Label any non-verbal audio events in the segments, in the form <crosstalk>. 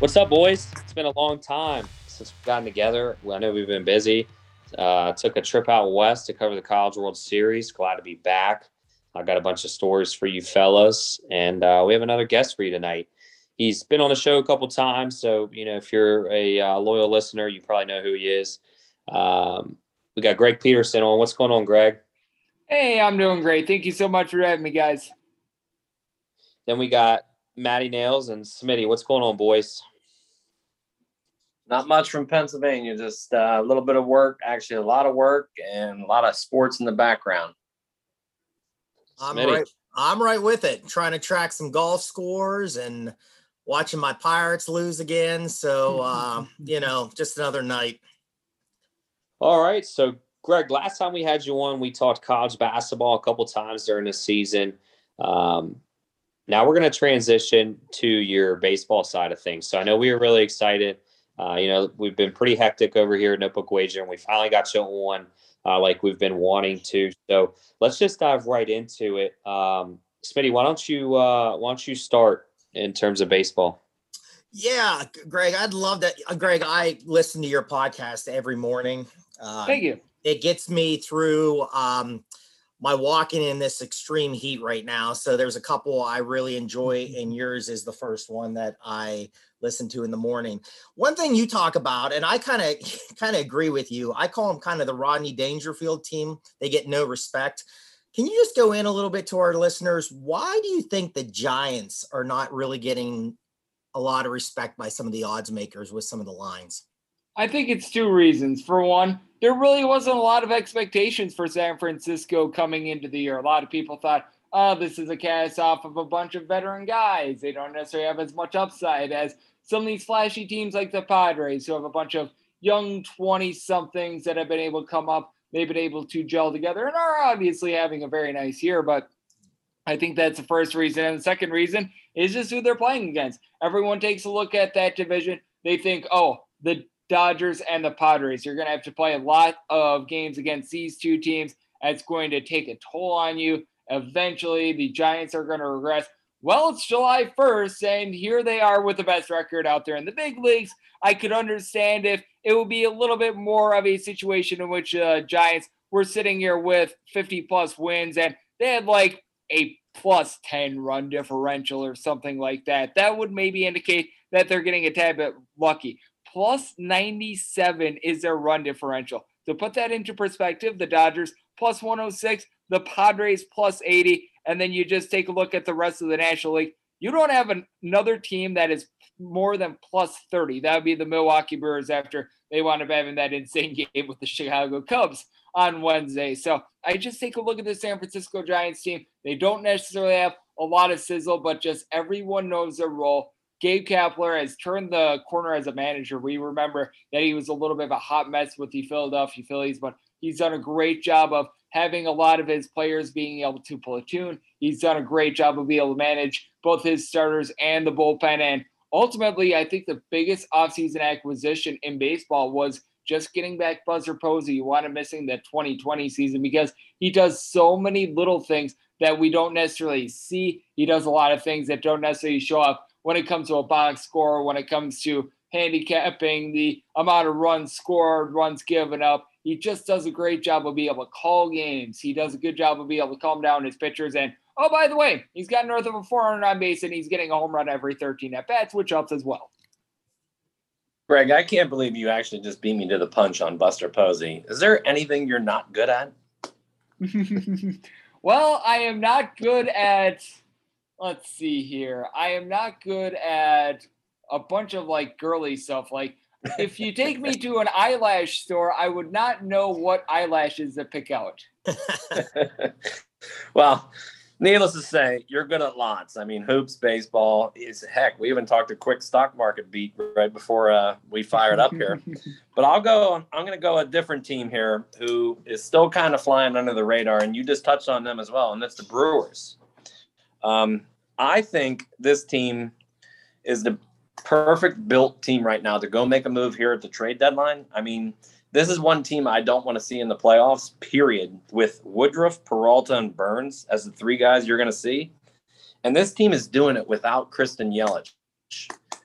What's up, boys? It's been a long time since we've gotten together. I know we've been busy. Uh, took a trip out west to cover the College World Series. Glad to be back. I got a bunch of stories for you fellas, and uh, we have another guest for you tonight. He's been on the show a couple times, so you know if you're a uh, loyal listener, you probably know who he is. Um, we got Greg Peterson on. What's going on, Greg? Hey, I'm doing great. Thank you so much for having me, guys. Then we got Matty Nails and Smitty. What's going on, boys? Not much from Pennsylvania, just uh, a little bit of work, actually a lot of work and a lot of sports in the background. I'm Smitty. right. I'm right with it. Trying to track some golf scores and watching my Pirates lose again. So uh, <laughs> you know, just another night. All right. So, Greg, last time we had you on, we talked college basketball a couple times during the season. Um, now we're going to transition to your baseball side of things. So, I know we were really excited. Uh, you know, we've been pretty hectic over here at Notebook Wager, and we finally got you on uh, like we've been wanting to. So, let's just dive right into it. Um, Smitty, why don't you uh, why don't you start in terms of baseball? Yeah, Greg, I'd love that. Uh, Greg, I listen to your podcast every morning. Uh, Thank you. it gets me through um, my walking in this extreme heat right now. So there's a couple I really enjoy, mm-hmm. and yours is the first one that I listen to in the morning. One thing you talk about, and I kind of <laughs> kind of agree with you. I call them kind of the Rodney Dangerfield team. They get no respect. Can you just go in a little bit to our listeners? Why do you think the Giants are not really getting a lot of respect by some of the odds makers with some of the lines? I think it's two reasons. For one, there really wasn't a lot of expectations for San Francisco coming into the year. A lot of people thought, oh, this is a cast off of a bunch of veteran guys. They don't necessarily have as much upside as some of these flashy teams like the Padres, who have a bunch of young 20 somethings that have been able to come up. They've been able to gel together and are obviously having a very nice year. But I think that's the first reason. And the second reason is just who they're playing against. Everyone takes a look at that division. They think, oh, the Dodgers and the Padres. You're going to have to play a lot of games against these two teams. That's going to take a toll on you. Eventually, the Giants are going to regress. Well, it's July 1st, and here they are with the best record out there in the big leagues. I could understand if it would be a little bit more of a situation in which uh, Giants were sitting here with 50 plus wins and they had like a plus 10 run differential or something like that. That would maybe indicate that they're getting a tad bit lucky. Plus 97 is their run differential. To put that into perspective, the Dodgers plus 106, the Padres plus 80, and then you just take a look at the rest of the National League. You don't have an, another team that is more than plus 30. That would be the Milwaukee Brewers after they wound up having that insane <laughs> game with the Chicago Cubs on Wednesday. So I just take a look at the San Francisco Giants team. They don't necessarily have a lot of sizzle, but just everyone knows their role. Gabe Kapler has turned the corner as a manager. We remember that he was a little bit of a hot mess with the Philadelphia Phillies, but he's done a great job of having a lot of his players being able to platoon. He's done a great job of being able to manage both his starters and the bullpen. And ultimately, I think the biggest offseason acquisition in baseball was just getting back Buster Posey. You want him missing the 2020 season because he does so many little things that we don't necessarily see. He does a lot of things that don't necessarily show up when it comes to a box score, when it comes to handicapping the amount of runs scored, runs given up. He just does a great job of being able to call games. He does a good job of being able to calm down his pitchers. And oh, by the way, he's got north of a 400 on base and he's getting a home run every 13 at bats, which helps as well. Greg, I can't believe you actually just beat me to the punch on Buster Posey. Is there anything you're not good at? <laughs> well, I am not good at, let's see here. I am not good at a bunch of like girly stuff. Like, if you take me to an eyelash store, I would not know what eyelashes to pick out. <laughs> well, needless to say, you're good at lots. I mean, hoops, baseball. Is heck, we even talked a quick stock market beat right before uh, we fired up here. <laughs> but I'll go. I'm going to go a different team here, who is still kind of flying under the radar, and you just touched on them as well, and that's the Brewers. Um, I think this team is the perfect built team right now to go make a move here at the trade deadline. I mean, this is one team I don't want to see in the playoffs, period, with Woodruff, Peralta, and Burnes as the three guys you're going to see. And this team is doing it without Christian Yelich.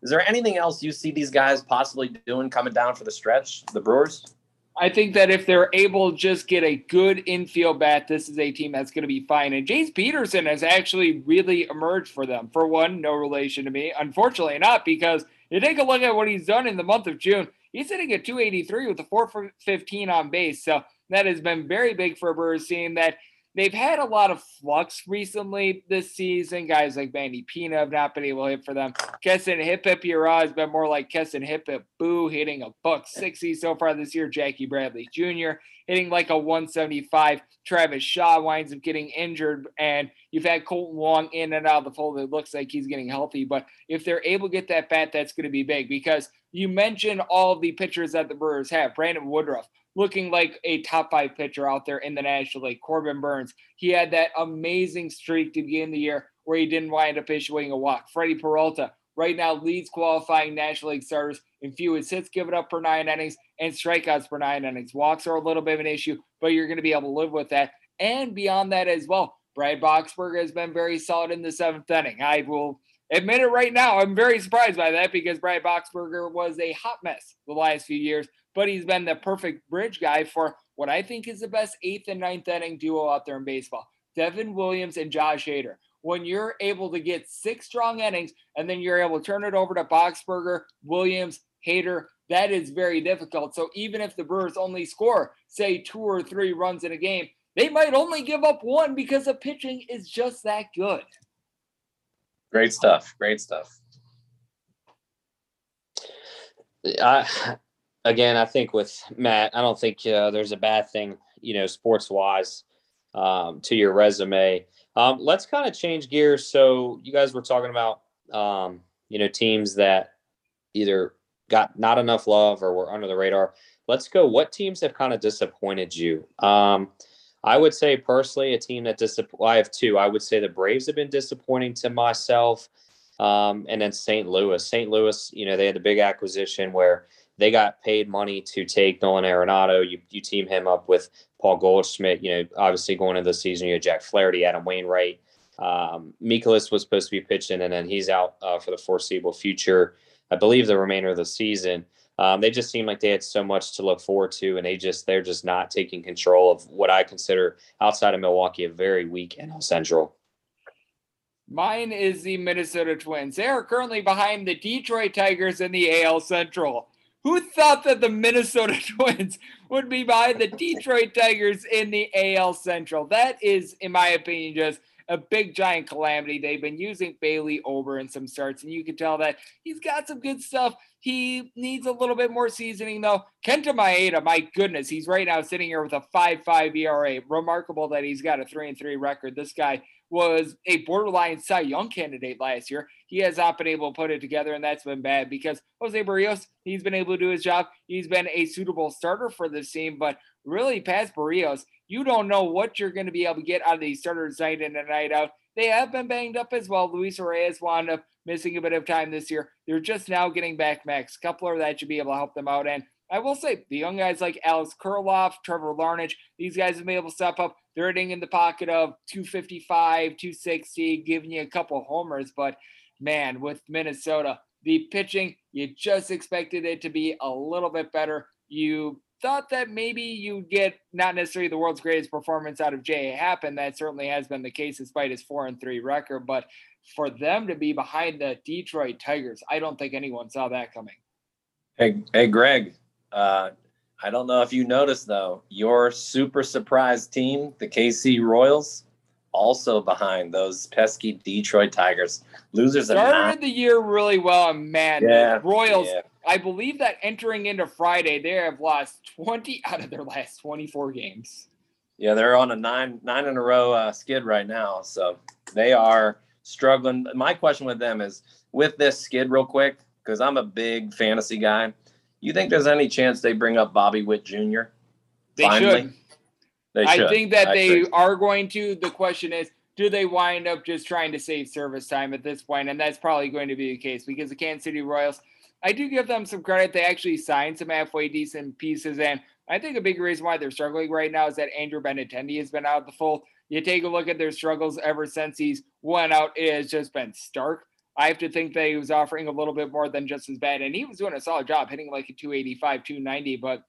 Is there anything else you see these guys possibly doing coming down for the stretch, the Brewers? I think that if they're able to just get a good infield bat, this is a team that's going to be fine. And Jace Peterson has actually really emerged for them. For one, no relation to me. Unfortunately, not because you take a look at what he's done in the month of June. He's sitting at 283 with a 415 on base. So that has been very big for a Brewers, seeing that they've had a lot of flux recently this season. Guys like Manny Pina have not been able to hit for them. Keston Hippipiara has been more like Keston Hip Hip Boo, hitting a buck 60 so far this year. Jackie Bradley Jr. hitting like a 175. Travis Shaw winds up getting injured, and you've had Kolten Wong in and out of the fold. It looks like he's getting healthy, but if they're able to get that bat, that's going to be big because you mentioned all the pitchers that the Brewers have. Brandon Woodruff looking like a top five pitcher out there in the National League. Corbin Burnes, he had that amazing streak to begin the year where he didn't wind up issuing a walk. Freddie Peralta, right now leads qualifying National League starters in fewest hits given up per nine innings and strikeouts per nine innings. Walks are a little bit of an issue, but you're going to be able to live with that. And beyond that as well, Brad Boxberger has been very solid in the seventh inning. I will admit it right now. I'm very surprised by that because Brad Boxberger was a hot mess the last few years, but he's been the perfect bridge guy for what I think is the best eighth and ninth inning duo out there in baseball. Devin Williams and Josh Hader. When you're able to get six strong innings and then you're able to turn it over to Boxberger, Williams, Hader, that is very difficult. So even if the Brewers only score, say, two or three runs in a game, they might only give up one because the pitching is just that good. Great stuff. Great stuff. I again, I think with Matt, I don't think uh, there's a bad thing, you know, sports wise, um, to your resume. Um, let's kind of change gears. So you guys were talking about, um, you know, teams that either got not enough love or were under the radar. Let's go. What teams have kind of disappointed you? I would say personally, a team that disappointed. Well, I have two. I would say the Braves have been disappointing to myself, um, and then St. Louis. St. Louis, you know, they had the big acquisition where they got paid money to take Nolan Arenado. You you team him up with Paul Goldschmidt. You know, obviously going into the season, you had Jack Flaherty, Adam Wainwright. Um, Mikolas was supposed to be pitching, and then he's out uh, for the foreseeable future. I believe the remainder of the season. Um, they just seem like they had so much to look forward to, and they just they're just not taking control of what I consider outside of Milwaukee a very weak NL Central. Mine is the Minnesota Twins. They are currently behind the Detroit Tigers in the AL Central. Who thought that the Minnesota <laughs> Twins would be behind the Detroit Tigers in the AL Central? That is, in my opinion, just a big giant calamity. They've been using Bailey Ober in some starts, and you can tell that he's got some good stuff. He needs a little bit more seasoning, though. Kenta Maeda, my goodness, he's right now sitting here with a 5-5 ERA. Remarkable that he's got a 3 and 3 record. This guy was a borderline Cy Young candidate last year. He has not been able to put it together, and that's been bad because Jose Berrios, he's been able to do his job. He's been a suitable starter for this team, but really past Berrios, you don't know what you're going to be able to get out of these starters night in and night out. They have been banged up as well. Luis Arraez wound up missing a bit of time this year. They're just now getting back Max Kepler. That should be able to help them out. And I will say, the young guys like Alex Kirilloff, Trevor Larnach, these guys have been able to step up. They're hitting in the pocket of 255, 260, giving you a couple homers. But man, with Minnesota, the pitching, you just expected it to be a little bit better. You thought that maybe you'd get not necessarily the world's greatest performance out of J.A. Happ. That certainly has been the case despite his four and three record. But for them to be behind the Detroit Tigers, I don't think anyone saw that coming. Hey, hey, Greg. Uh, I don't know if you noticed though, your super surprise team, the KC Royals, also behind those pesky Detroit Tigers. Losers started the year really well, and man, yeah, Royals. Yeah. I believe that entering into Friday, they have lost 20 <laughs> out of their last 24 games. Yeah, they're on a nine nine in a row uh, skid right now, so they are struggling. My question with them is, with this skid, real quick, because I'm a big fantasy guy. You think there's any chance they bring up Bobby Witt Jr.? They Finally? should. They should. I think that I they are going to. The question is, do they wind up just trying to save service time at this point? And that's probably going to be the case because the Kansas City Royals, I do give them some credit. They actually signed some halfway decent pieces. And I think a big reason why they're struggling right now is that Andrew Benintendi has been out of the fold. You take a look at their struggles ever since he's went out, it has just been stark. I have to think that he was offering a little bit more than just as bad. And he was doing a solid job hitting like a 285, 290, but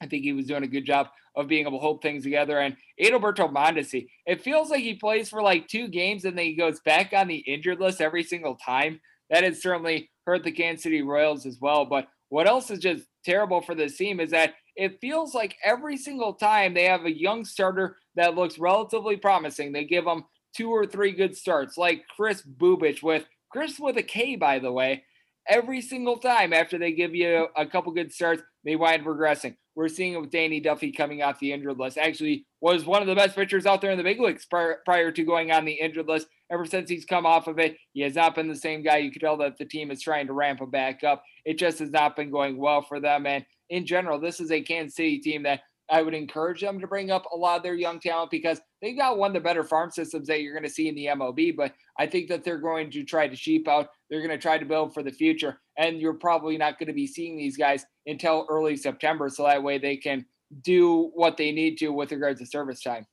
I think he was doing a good job of being able to hold things together. And Adalberto Mondesi, it feels like he plays for like two games and then he goes back on the injured list every single time. That has certainly hurt the Kansas City Royals as well. But what else is just terrible for this team is that it feels like every single time they have a young starter that looks relatively promising, they give them two or three good starts, like Chris Bubic with Chris with a K, by the way. Every single time after they give you a couple good starts, they wind regressing. We're seeing it with Danny Duffy coming off the injured list. Actually, was one of the best pitchers out there in the big leagues prior, prior to going on the injured list. Ever since he's come off of it, he has not been the same guy. You can tell that the team is trying to ramp him back up. It just has not been going well for them. And in general, this is a Kansas City team that I would encourage them to bring up a lot of their young talent because they've got one of the better farm systems that you're going to see in the MLB. But I think that they're going to try to sheep out. They're going to try to build for the future. And you're probably not going to be seeing these guys until early September. So that way they can do what they need to with regards to service time.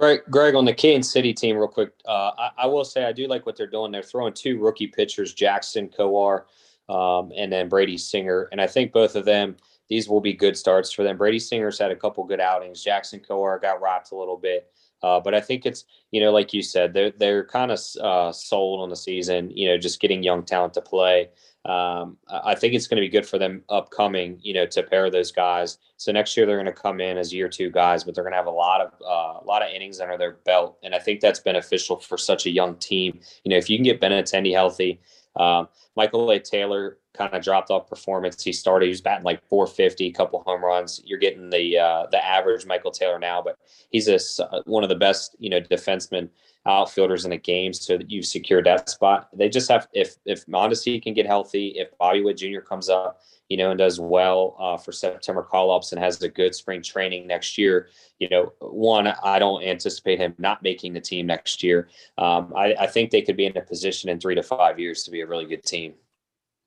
Greg, on the Kansas City team, real quick, uh, I, I will say I do like what they're doing. They're throwing two rookie pitchers, Jackson Kowar, um, and then Brady Singer, and I think both of them these will be good starts for them. Brady Singer's had a couple good outings. Jackson Kowar got rocked a little bit, uh, but I think it's you know like you said they're they're kind of uh, sold on the season. You know, just getting young talent to play. Um, I think it's going to be good for them upcoming. You know, to pair those guys. So next year they're going to come in as year two guys, but they're going to have a lot of uh, a lot of innings under their belt, and I think that's beneficial for such a young team. You know, if you can get Benintendi healthy. Um, Michael A. Taylor kind of dropped off performance. He started, he was batting like 450, a couple home runs. You're getting the uh, the average Michael Taylor now, but he's a, one of the best, you know, defensemen outfielders in the game. So that you've secured that spot. They just have if if Mondesi can get healthy, if Bobby Witt Jr. comes up, you know, and does well uh, for September call ups and has a good spring training next year, you know, one, I don't anticipate him not making the team next year. Um, I, I think they could be in a position in three to five years to be a really good team.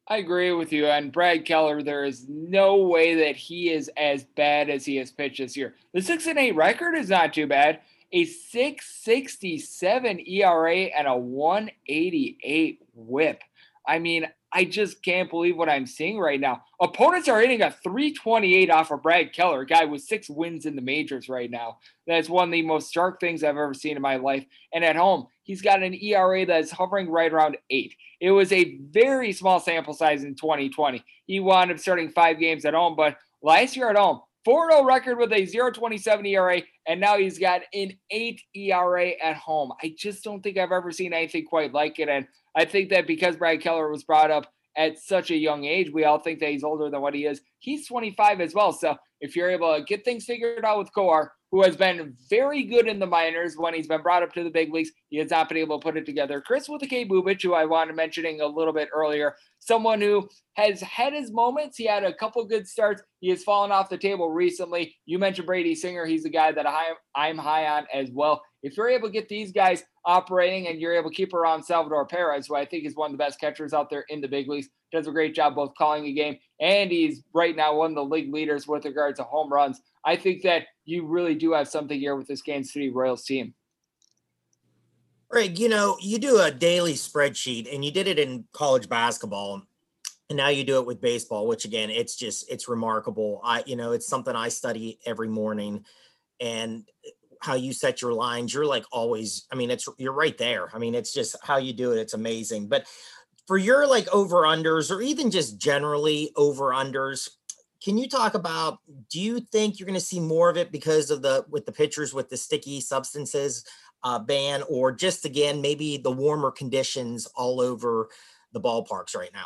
I agree with you. And Brad Keller, there is no way that he is as bad as he has pitched this year. The six and eight record is not too bad. A 667 ERA and a 188 whip. I mean, I just can't believe what I'm seeing right now. Opponents are hitting a 328 off of Brad Keller, a guy with six wins in the majors right now. That's one of the most stark things I've ever seen in my life. And at home, he's got an ERA that's hovering right around eight. It was a very small sample size in 2020. He wound up starting five games at home, but last year at home, 4 0 record with a 0.27 ERA, and now he's got an 8 ERA at home. I just don't think I've ever seen anything quite like it. And I think that because Brad Keller was brought up at such a young age, we all think that he's older than what he is. He's 25 as well. So if you're able to get things figured out with Kowar, who has been very good in the minors when he's been brought up to the big leagues, he has not been able to put it together. Chris with the K Bubic, who I wanted mentioning a little bit earlier, someone who has had his moments. He had a couple good starts. He has fallen off the table recently. You mentioned Brady Singer. He's a guy that I'm high on as well. If you're able to get these guys operating and you're able to keep around Salvador Perez, who I think is one of the best catchers out there in the big leagues, does a great job both calling a game and he's right now one of the league leaders with regards to home runs. I think that you really do have something here with this Kansas City Royals team. Greg, you know, you do a daily spreadsheet and you did it in college basketball and now you do it with baseball, which again, it's just it's remarkable. I, you know, it's something I study every morning and how you set your lines, you're like always, I mean, it's you're right there. I mean, it's just how you do it, it's amazing. But for your like over unders or even just generally over unders, can you talk about do you think you're going to see more of it because of the with the pitchers with the sticky substances uh, ban or just again maybe the warmer conditions all over the ballparks right now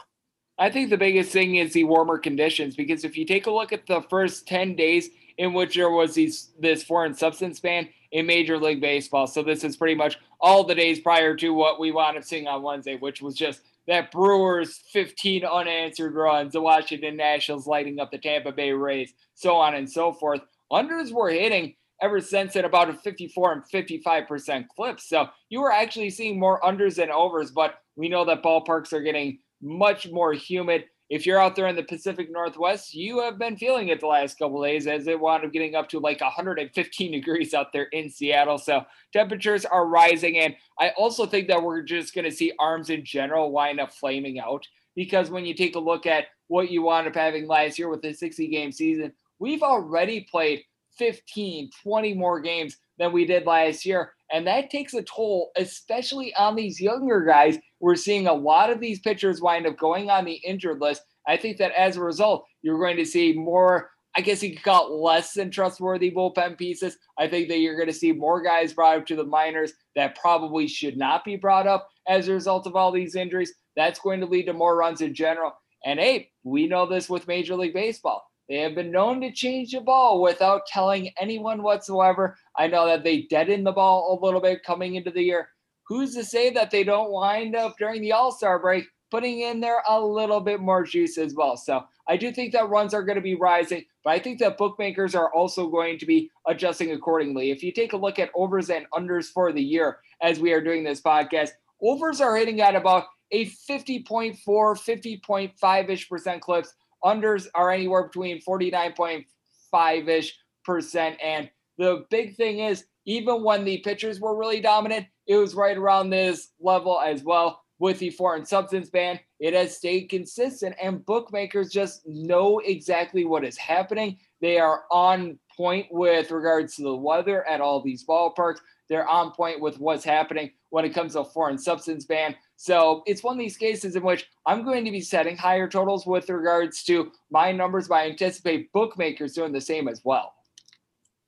I think the biggest thing is the warmer conditions because if you take a look at the first 10 days in which there was these this foreign substance ban in Major League Baseball. So this is pretty much all the days prior to what we wound up seeing on Wednesday, which was just that Brewers 15 unanswered runs, the Washington Nationals lighting up the Tampa Bay Rays, so on and so forth. Unders were hitting ever since at about a 54 and 55% clip. So you were actually seeing more unders than overs, but we know that ballparks are getting much more humid. If you're out there in the Pacific Northwest, you have been feeling it the last couple days as it wound up getting up to like 115 <laughs> degrees out there in Seattle. So temperatures are rising. And I also think that we're just going to see arms in general wind up flaming out because when you take a look at what you wound up having last year with the 60 game season, we've already played 15, 20 more games than we did last year. And that takes a toll, especially on these younger guys. We're seeing a lot of these pitchers wind up going on the injured list. I think that as a result, you're going to see more, I guess you could call it less than trustworthy bullpen pieces. I think that you're going to see more guys brought up to the minors that probably should not be brought up as a result of all these injuries. That's going to lead to more runs in general. And hey, we know this with Major League Baseball. They have been known to change the ball without telling anyone whatsoever. I know that they deadened the ball a little bit coming into the year. Who's to say that they don't wind up during the All Star break putting in there a little bit more juice as well? So I do think that runs are going to be rising, but I think that bookmakers are also going to be adjusting accordingly. If you take a look at overs and unders for the year as we are doing this podcast, overs are hitting at about a 50.4, 50.5 ish percent clips Unders are anywhere between 49.5 ish percent. And the big thing is, even when the pitchers were really dominant, it was right around this level as well. With the foreign substance ban, it has stayed consistent, and bookmakers just know exactly what is happening. They are on point with regards to the weather at all these ballparks. They're on point with what's happening when it comes to foreign substance ban. So it's one of these cases in which I'm going to be setting higher totals with regards to my numbers, but I anticipate bookmakers doing the same as well.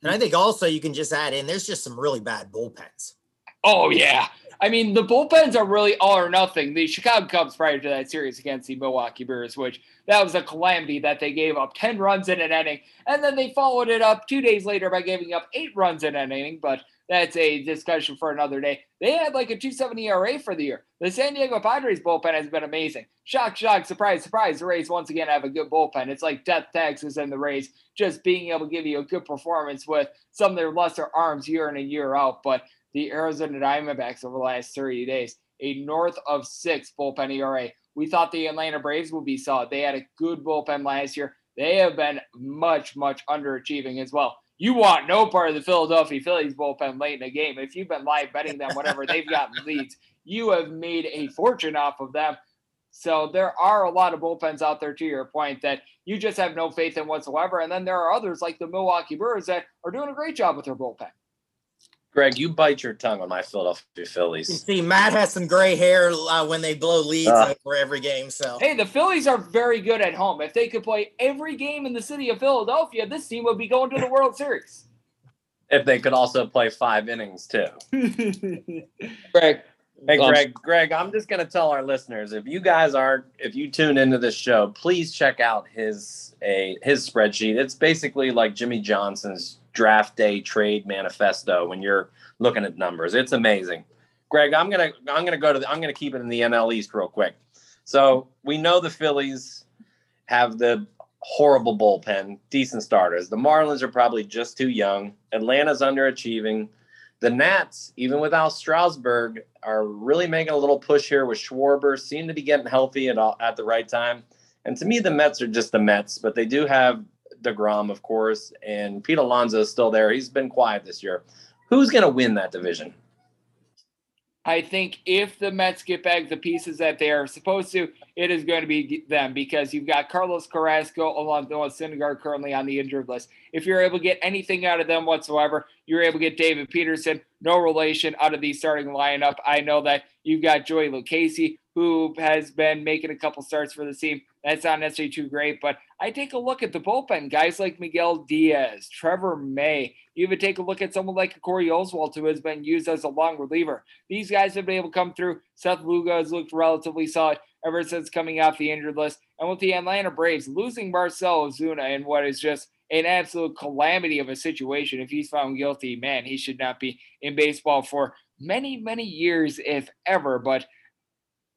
And I think also you can just add in there's just some really bad bullpens. Oh yeah. I mean, the bullpens are really all or nothing. The Chicago Cubs prior to that series against the Milwaukee Brewers, which that was a calamity that they gave up 10 runs in an inning. And then they followed it up two days later by giving up eight runs in an inning. But that's a discussion for another day. They had like a 270 ERA for the year. The San Diego Padres bullpen has been amazing. Shock, shock, surprise, surprise. The Rays once again have a good bullpen. It's like Death taxes and the Rays just being able to give you a good performance with some of their lesser arms year in and year out. But the Arizona Diamondbacks over the last 30 days, a north of six bullpen ERA. We thought the Atlanta Braves would be solid. They had a good bullpen last year. They have been much, much underachieving as well you want no part of the Philadelphia Phillies bullpen late in the game. If you've been live betting them, whatever they've gotten <laughs> leads, you have made a fortune off of them. So there are a lot of bullpens out there, to your point, that you just have no faith in whatsoever. And then there are others like the Milwaukee Brewers that are doing a great job with their bullpen. Greg, you bite your tongue on my Philadelphia Phillies. You see, Matt has some gray hair uh, when they blow leads uh, over every game. So hey, the Phillies are very good at home. If they could play every game in the city of Philadelphia, this team would be going to the World Series. If they could also play five innings too. <laughs> Greg. Hey Greg, Greg, I'm just gonna tell our listeners if you guys aren't if you tune into this show, please check out his a his spreadsheet. It's basically like Jimmy Johnson's draft day trade manifesto when you're looking at numbers. It's amazing. Greg, I'm gonna I'm gonna go to the, I'm gonna keep it in the NL East real quick. So we know the Phillies have the horrible bullpen, decent starters. The Marlins are probably just too young. Atlanta's underachieving. The Nats, even without Strasburg, are really making a little push here with Schwarber. Seem to be getting healthy at all, at the right time. And to me, the Mets are just the Mets, but they do have DeGrom, of course, and Pete Alonso is still there. He's been quiet this year. Who's going to win that division? I think if the Mets get back the pieces that they are supposed to, it is going to be them because you've got Carlos Carrasco along with Syndergaard currently on the injured list. If you're able to get anything out of them whatsoever, you're able to get David Peterson, no relation out of the starting lineup. I know that you've got Joey Lucchesi, who has been making a couple starts for the team. That's not necessarily too great, but I take a look at the bullpen, guys like Miguel Diaz, Trevor May. You even take a look at someone like Corey Oswalt, who has been used as a long reliever. These guys have been able to come through. Seth Lugo has looked relatively solid ever since coming off the injured list. And with the Atlanta Braves losing Marcel Ozuna in what is just an absolute calamity of a situation. If he's found guilty, man, he should not be in baseball for many, many years, if ever. But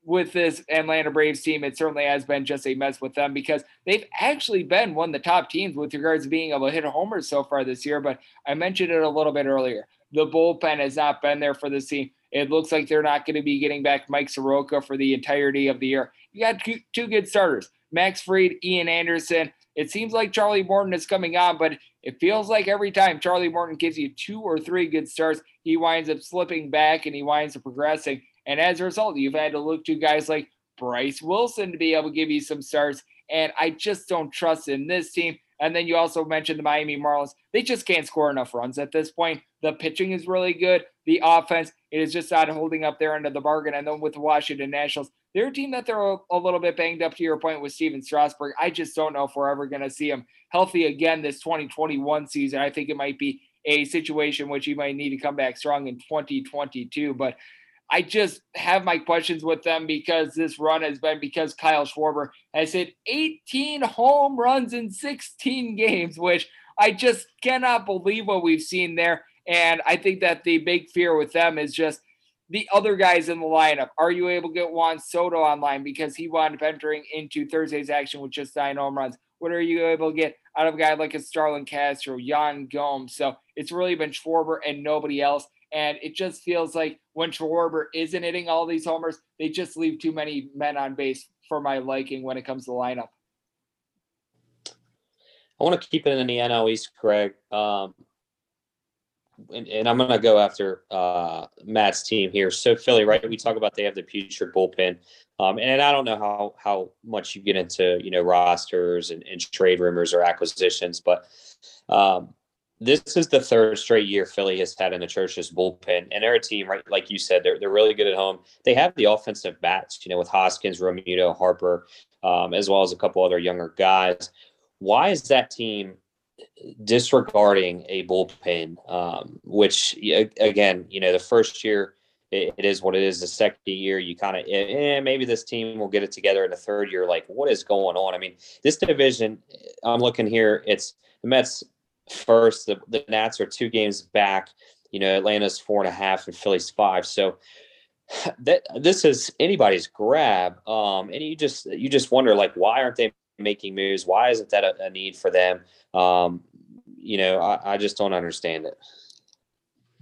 with this Atlanta Braves team, it certainly has been just a mess with them because they've actually been one of the top teams with regards to being able to hit homers so far this year. But I mentioned it a little bit earlier. The bullpen has not been there for this team. It looks like they're not going to be getting back Mike Soroka for the entirety of the year. You got two good starters, Max Fried, Ian Anderson. It seems like Charlie Morton is coming on, but it feels like every time Charlie Morton gives you two or three good starts, he winds up slipping back and he winds up progressing. And as a result, you've had to look to guys like Bryce Wilson to be able to give you some starts. And I just don't trust in this team. And then you also mentioned the Miami Marlins. They just can't score enough runs at this point. The pitching is really good. The offense, it is just not holding up their end of the bargain. And then with the Washington Nationals, they're a team that they're a, little bit banged up to your point with Stephen Strasburg. I just don't know if we're ever going to see him healthy again this 2021 season. I think it might be a situation which he might need to come back strong in 2022. But I just have my questions with them because this run has been because Kyle Schwarber has hit 18 home runs in 16 games, which I just cannot believe what we've seen there. And I think that the big fear with them is just the other guys in the lineup. Are you able to get Juan Soto online because he wound up entering into Thursday's action with just nine home runs? What are you able to get out of a guy like a Starlin Castro, Yan Gomes? So it's really been Schwarber and nobody else. And it just feels like when Schwarber isn't hitting all these homers, they just leave too many men on base for my liking when it comes to lineup. I want to keep it in the NL East, Greg. Um, and, and, I'm going to go after uh, Matt's team here. So Philly, right? We talk about they have the putrid bullpen, um, and I don't know how how much you get into you know rosters and, and trade rumors or acquisitions, but um, this is the third straight year Philly has had an atrocious bullpen, and they're a team, right? Like you said, they're they're really good at home. They have the offensive bats, you know, with Hoskins, Realmuto, Harper, um, as well as a couple other younger guys. Why is that team disregarding a bullpen? Um, which again, you know, the first year it, it is what it is. The second year, you kind of, eh, eh, maybe this team will get it together. In the third year, like what is going on? I mean, this division, I'm looking here. It's the Mets first. The, the Nats are two games back. You know, Atlanta's four and a half and Philly's five. So <sighs> that this is anybody's grab. Um, and you just you just wonder like why aren't they making moves? Why isn't that a, a need for them? Um, you know, I, I just don't understand it.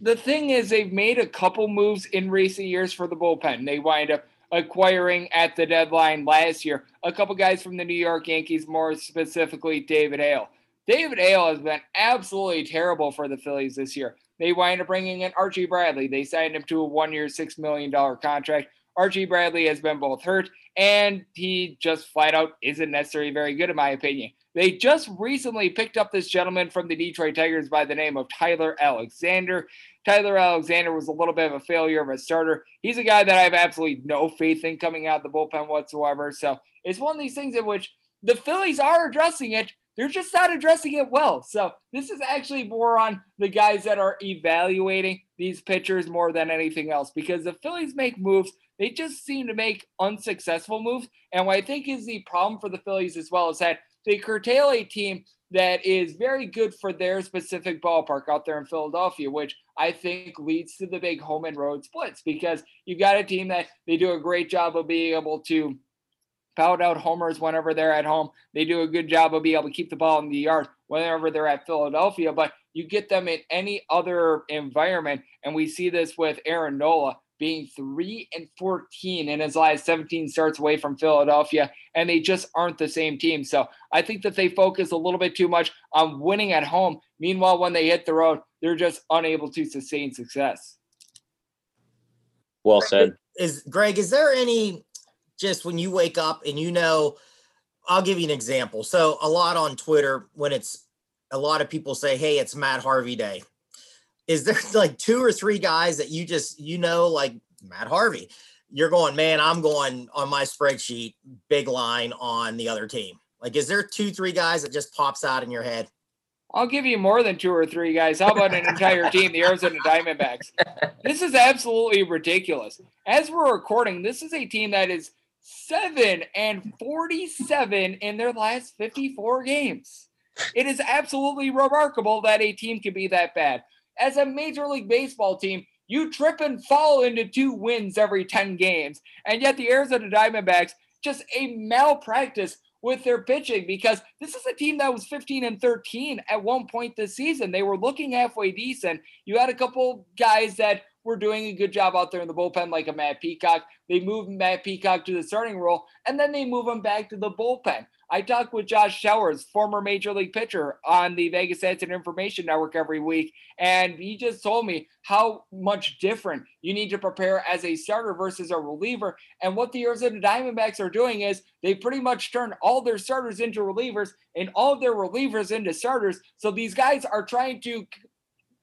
The thing is, they've made a couple moves in recent years for the bullpen. They wind up acquiring at the deadline last year a couple guys from the New York Yankees, more specifically David Hale. David Hale has been absolutely terrible for the Phillies this year. They wind up bringing in Archie Bradley. They signed him to a one year, $6 million contract. Archie Bradley has been both hurt and he just flat out isn't necessarily very good, in my opinion. They just recently picked up this gentleman from the Detroit Tigers by the name of Tyler Alexander. Tyler Alexander was a little bit of a failure of a starter. He's a guy that I have absolutely no faith in coming out of the bullpen whatsoever. So it's one of these things in which the Phillies are addressing it, they're just not addressing it well. So this is actually more on the guys that are evaluating these pitchers more than anything else because the Phillies make moves. They just seem to make unsuccessful moves. And what I think is the problem for the Phillies as well is that they curtail a team that is very good for their specific ballpark out there in Philadelphia, which I think leads to the big home and road splits because you've got a team that they do a great job of being able to pound out homers whenever they're at home. They do a good job of being able to keep the ball in the yard whenever they're at Philadelphia, but you get them in any other environment. And we see this with Aaron Nola being 3 and 14 in his last 17 starts away from Philadelphia, and they just aren't the same team. So I think that they focus a little bit too much on winning at home. Meanwhile, when they hit the road, they're just unable to sustain success. Well said. Is Greg, is there any just when you wake up and you know, I'll give you an example. So a lot on Twitter when it's a lot of people say, "Hey, it's Matt Harvey day." Is there <laughs> like two or three guys that you just you know like Matt Harvey? You're going, man. I'm going on my spreadsheet, big line on the other team. Like, is there two, three guys that just pops out in your head? I'll give you more than two or three guys. How about an entire team, the Arizona Diamondbacks? This is absolutely ridiculous. As we're recording, this is a team that is seven and 47 in their last 54 games. It is absolutely remarkable that a team can be that bad. As a Major League Baseball team, you trip and fall into two wins every 10 games. And yet the Arizona Diamondbacks, just a malpractice with their pitching because this is a team that was 15 and 13 at one point this season. They were looking halfway decent. You had a couple guys that were doing a good job out there in the bullpen, like a Matt Peacock. They move Matt Peacock to the starting role, and then they move him back to the bullpen. I talk with Josh Showers, former major league pitcher, on the Vegas Stats and Information Network every week, and he just told me how much different you need to prepare as a starter versus a reliever. And what the Arizona Diamondbacks are doing is they pretty much turn all their starters into relievers and all their relievers into starters. So these guys are trying to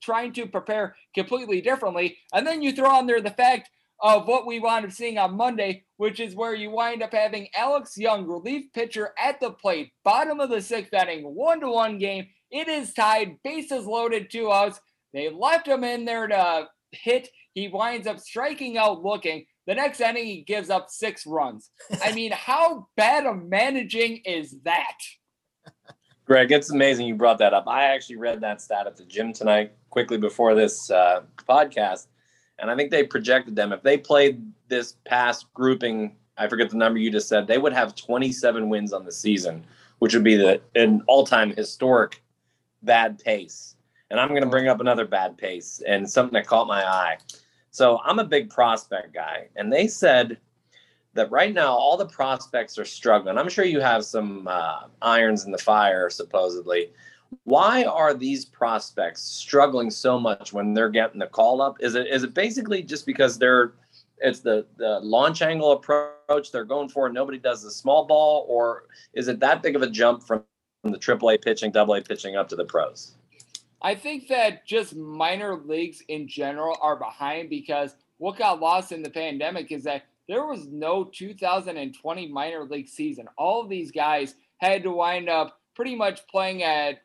trying to prepare completely differently. And then you throw on there the fact of what we wound up seeing on Monday, which is where you wind up having Alex Young, relief pitcher at the plate, bottom of the sixth inning, one to one game. It is tied, bases loaded, two outs. They left him in there to hit. He winds up striking out looking. The next inning, he gives up six runs. I mean, how bad of managing is that? Greg, it's amazing you brought that up. I actually read that stat at the gym tonight, quickly before this uh, podcast, and I think they projected them if they played this past grouping. I forget the number you just said. They would have 27 wins on the season, which would be the an all-time historic bad pace. And I'm going to bring up another bad pace and something that caught my eye. So I'm a big prospect guy, and they said that right now all the prospects are struggling. I'm sure you have some uh, irons in the fire, supposedly. Why are these prospects struggling so much when they're getting the call up? Is it is it basically just because they're it's the the launch angle approach they're going for? Nobody does the small ball, or is it that big of a jump from, the AAA pitching, AA pitching up to the pros? I think that just minor leagues in general are behind because what got lost in the pandemic is that there was no 2020 minor league season. All of these guys had to wind up pretty much playing at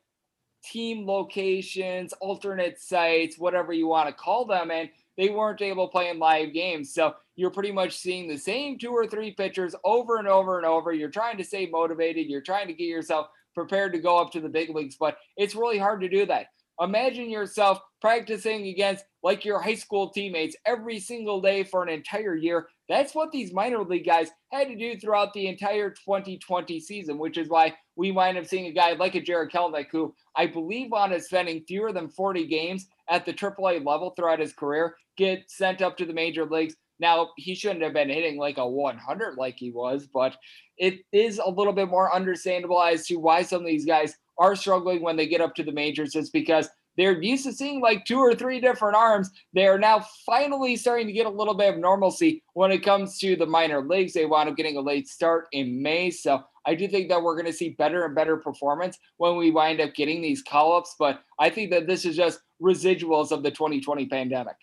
team locations, alternate sites, whatever you want to call them, and they weren't able to play in live games. So you're pretty much seeing the same two or three pitchers over and over and over. You're trying to stay motivated, you're trying to get yourself prepared to go up to the big leagues, but it's really hard to do that. Imagine yourself practicing against like your high school teammates every single day for an entire year. That's what these minor league guys had to do throughout the entire 2020 season, which is why we wind up seeing a guy like a Jarred Kelenic, who I believe wound up spending fewer than 40 games at the AAA level throughout his career, get sent up to the major leagues. Now, he shouldn't have been hitting like a 100 like he was, but it is a little bit more understandable as to why some of these guys are struggling when they get up to the majors. It's because they're used to seeing like two or three different arms. They are now finally starting to get a little bit of normalcy when it comes to the minor leagues. They wound up getting a late start in May. So I do think that we're going to see better and better performance when we wind up getting these call ups. But I think that this is just residuals of the 2020 pandemic.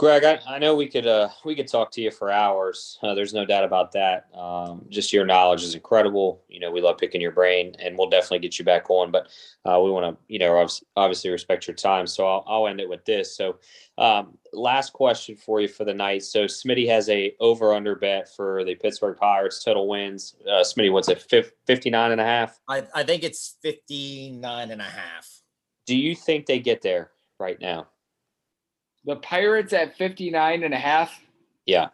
Greg, I, I know we could uh, we could talk to you for hours. Uh, there's no doubt about that. Um, just your knowledge is incredible. You know, we love picking your brain, and we'll definitely get you back on. But uh, we want to, you know, obviously respect your time. So I'll, I'll end it with this. So, um, last question for you for the night. So Smitty has a over under bet for the Pittsburgh Pirates total wins. Uh, Smitty, what's it? 59 and a half? I, I think it's 59 and a half. Do you think they get there right now? The Pirates at 59 and a half. Yeah.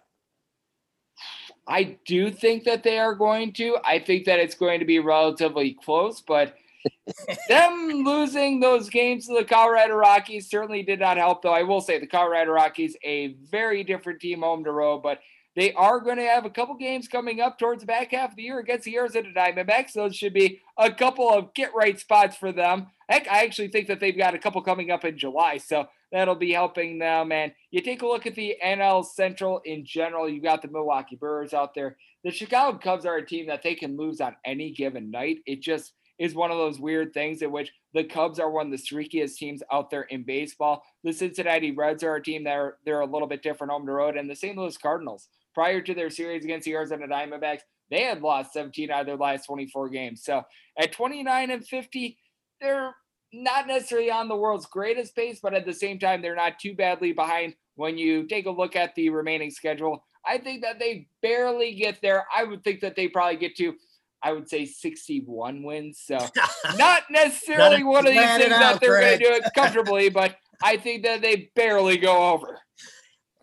I do think that they are going to. I think that it's going to be relatively close, but <laughs> them losing those games to the Colorado Rockies certainly did not help, though. I will say the Colorado Rockies, a very different team home to road, but they are going to have a couple games coming up towards the back half of the year against the Arizona Diamondbacks. Those should be a couple of get right spots for them. Heck, I actually think that they've got a couple coming up in July. So that'll be helping them. And you take a look at the NL Central in general, you got the Milwaukee Brewers out there. The Chicago Cubs are a team that they can lose on any given night. It just is one of those weird things in which the Cubs are one of the streakiest teams out there in baseball. The Cincinnati Reds are a team that are they're a little bit different home to road, and the St. Louis Cardinals, prior to their series against the Arizona Diamondbacks, they had lost 17 out of their last 24 games. So at 29 and 50, they're not necessarily on the world's greatest pace, but at the same time, they're not too badly behind when you take a look at the remaining schedule. I think that they barely get there. I would think that they probably get to I would say 61 wins. So <laughs> not necessarily one of these things that out, they're going to do it comfortably, but I think that they barely go over.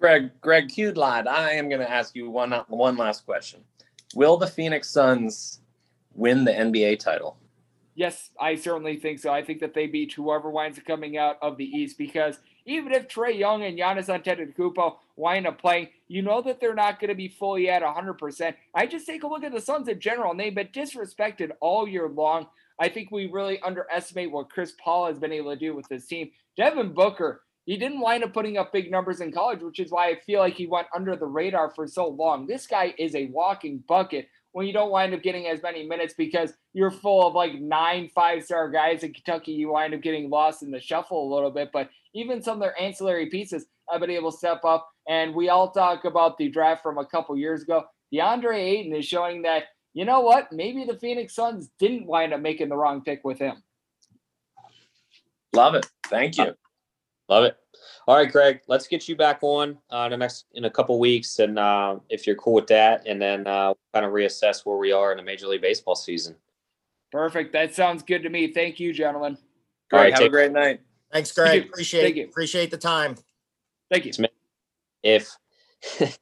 Greg, Greg Cute. I am going to ask you one one last question. Will the Phoenix Suns win the NBA title? Yes, I certainly think so. I think that they beat whoever winds up coming out of the East because even if Trae Young and Giannis Antetokounmpo wind up playing, you know that they're not going to be fully at 100%. I just take a look at the Suns in general, and they've been disrespected all year long. I think we really underestimate what Chris Paul has been able to do with this team. Devin Booker, he didn't wind up putting up big numbers in college, which is why I feel like he went under the radar for so long. This guy is a walking bucket when you don't wind up getting as many minutes because you're full of like nine five star guys in Kentucky. You wind up getting lost in the shuffle a little bit, but even some of their ancillary pieces have been able to step up. And we all talk about the draft from a couple years ago. DeAndre Ayton is showing that, you know what, maybe the Phoenix Suns didn't wind up making the wrong pick with him. Love it. Thank you. Love it. All right, Greg, let's get you back on uh, the next in a couple weeks, and uh, if you're cool with that, and then uh, kind of reassess where we are in the Major League Baseball season. Perfect. That sounds good to me. Thank you, gentlemen. Greg, right, have a take- great night. Thanks, Greg. Appreciate Thank you. appreciate the time. Thank you. If <laughs>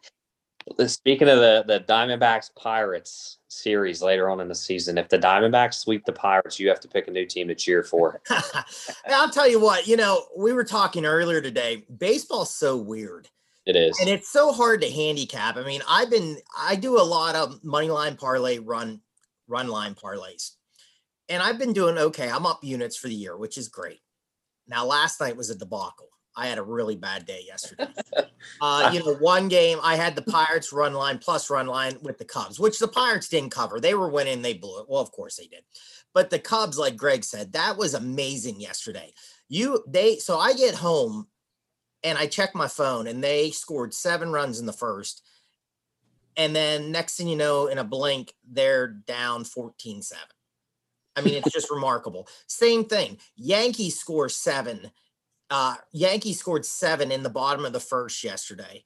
speaking of the the Diamondbacks Pirates series later on in the season, if the Diamondbacks sweep the Pirates, you have to pick a new team to cheer for. <laughs> I'll tell you what, you know, we were talking earlier today. Baseball's so weird. It is. And it's so hard to handicap. I mean, I've been I do a lot of money line parlay run run line parlays. And I've been doing okay. I'm up units for the year, which is great. Now last night was a debacle. I had a really bad day yesterday. <laughs> uh, you know, one game I had the Pirates run line plus run line with the Cubs, which the Pirates didn't cover. They were winning, they blew it. Well, of course they did. But the Cubs, like Greg said, that was amazing yesterday. You they so I get home and I check my phone and they scored seven runs in the first. And then next thing you know, in a blink, they're down 14 7. I mean, it's just remarkable. Same thing. Yankees score seven. Uh, Yankees scored seven in the bottom of the first yesterday.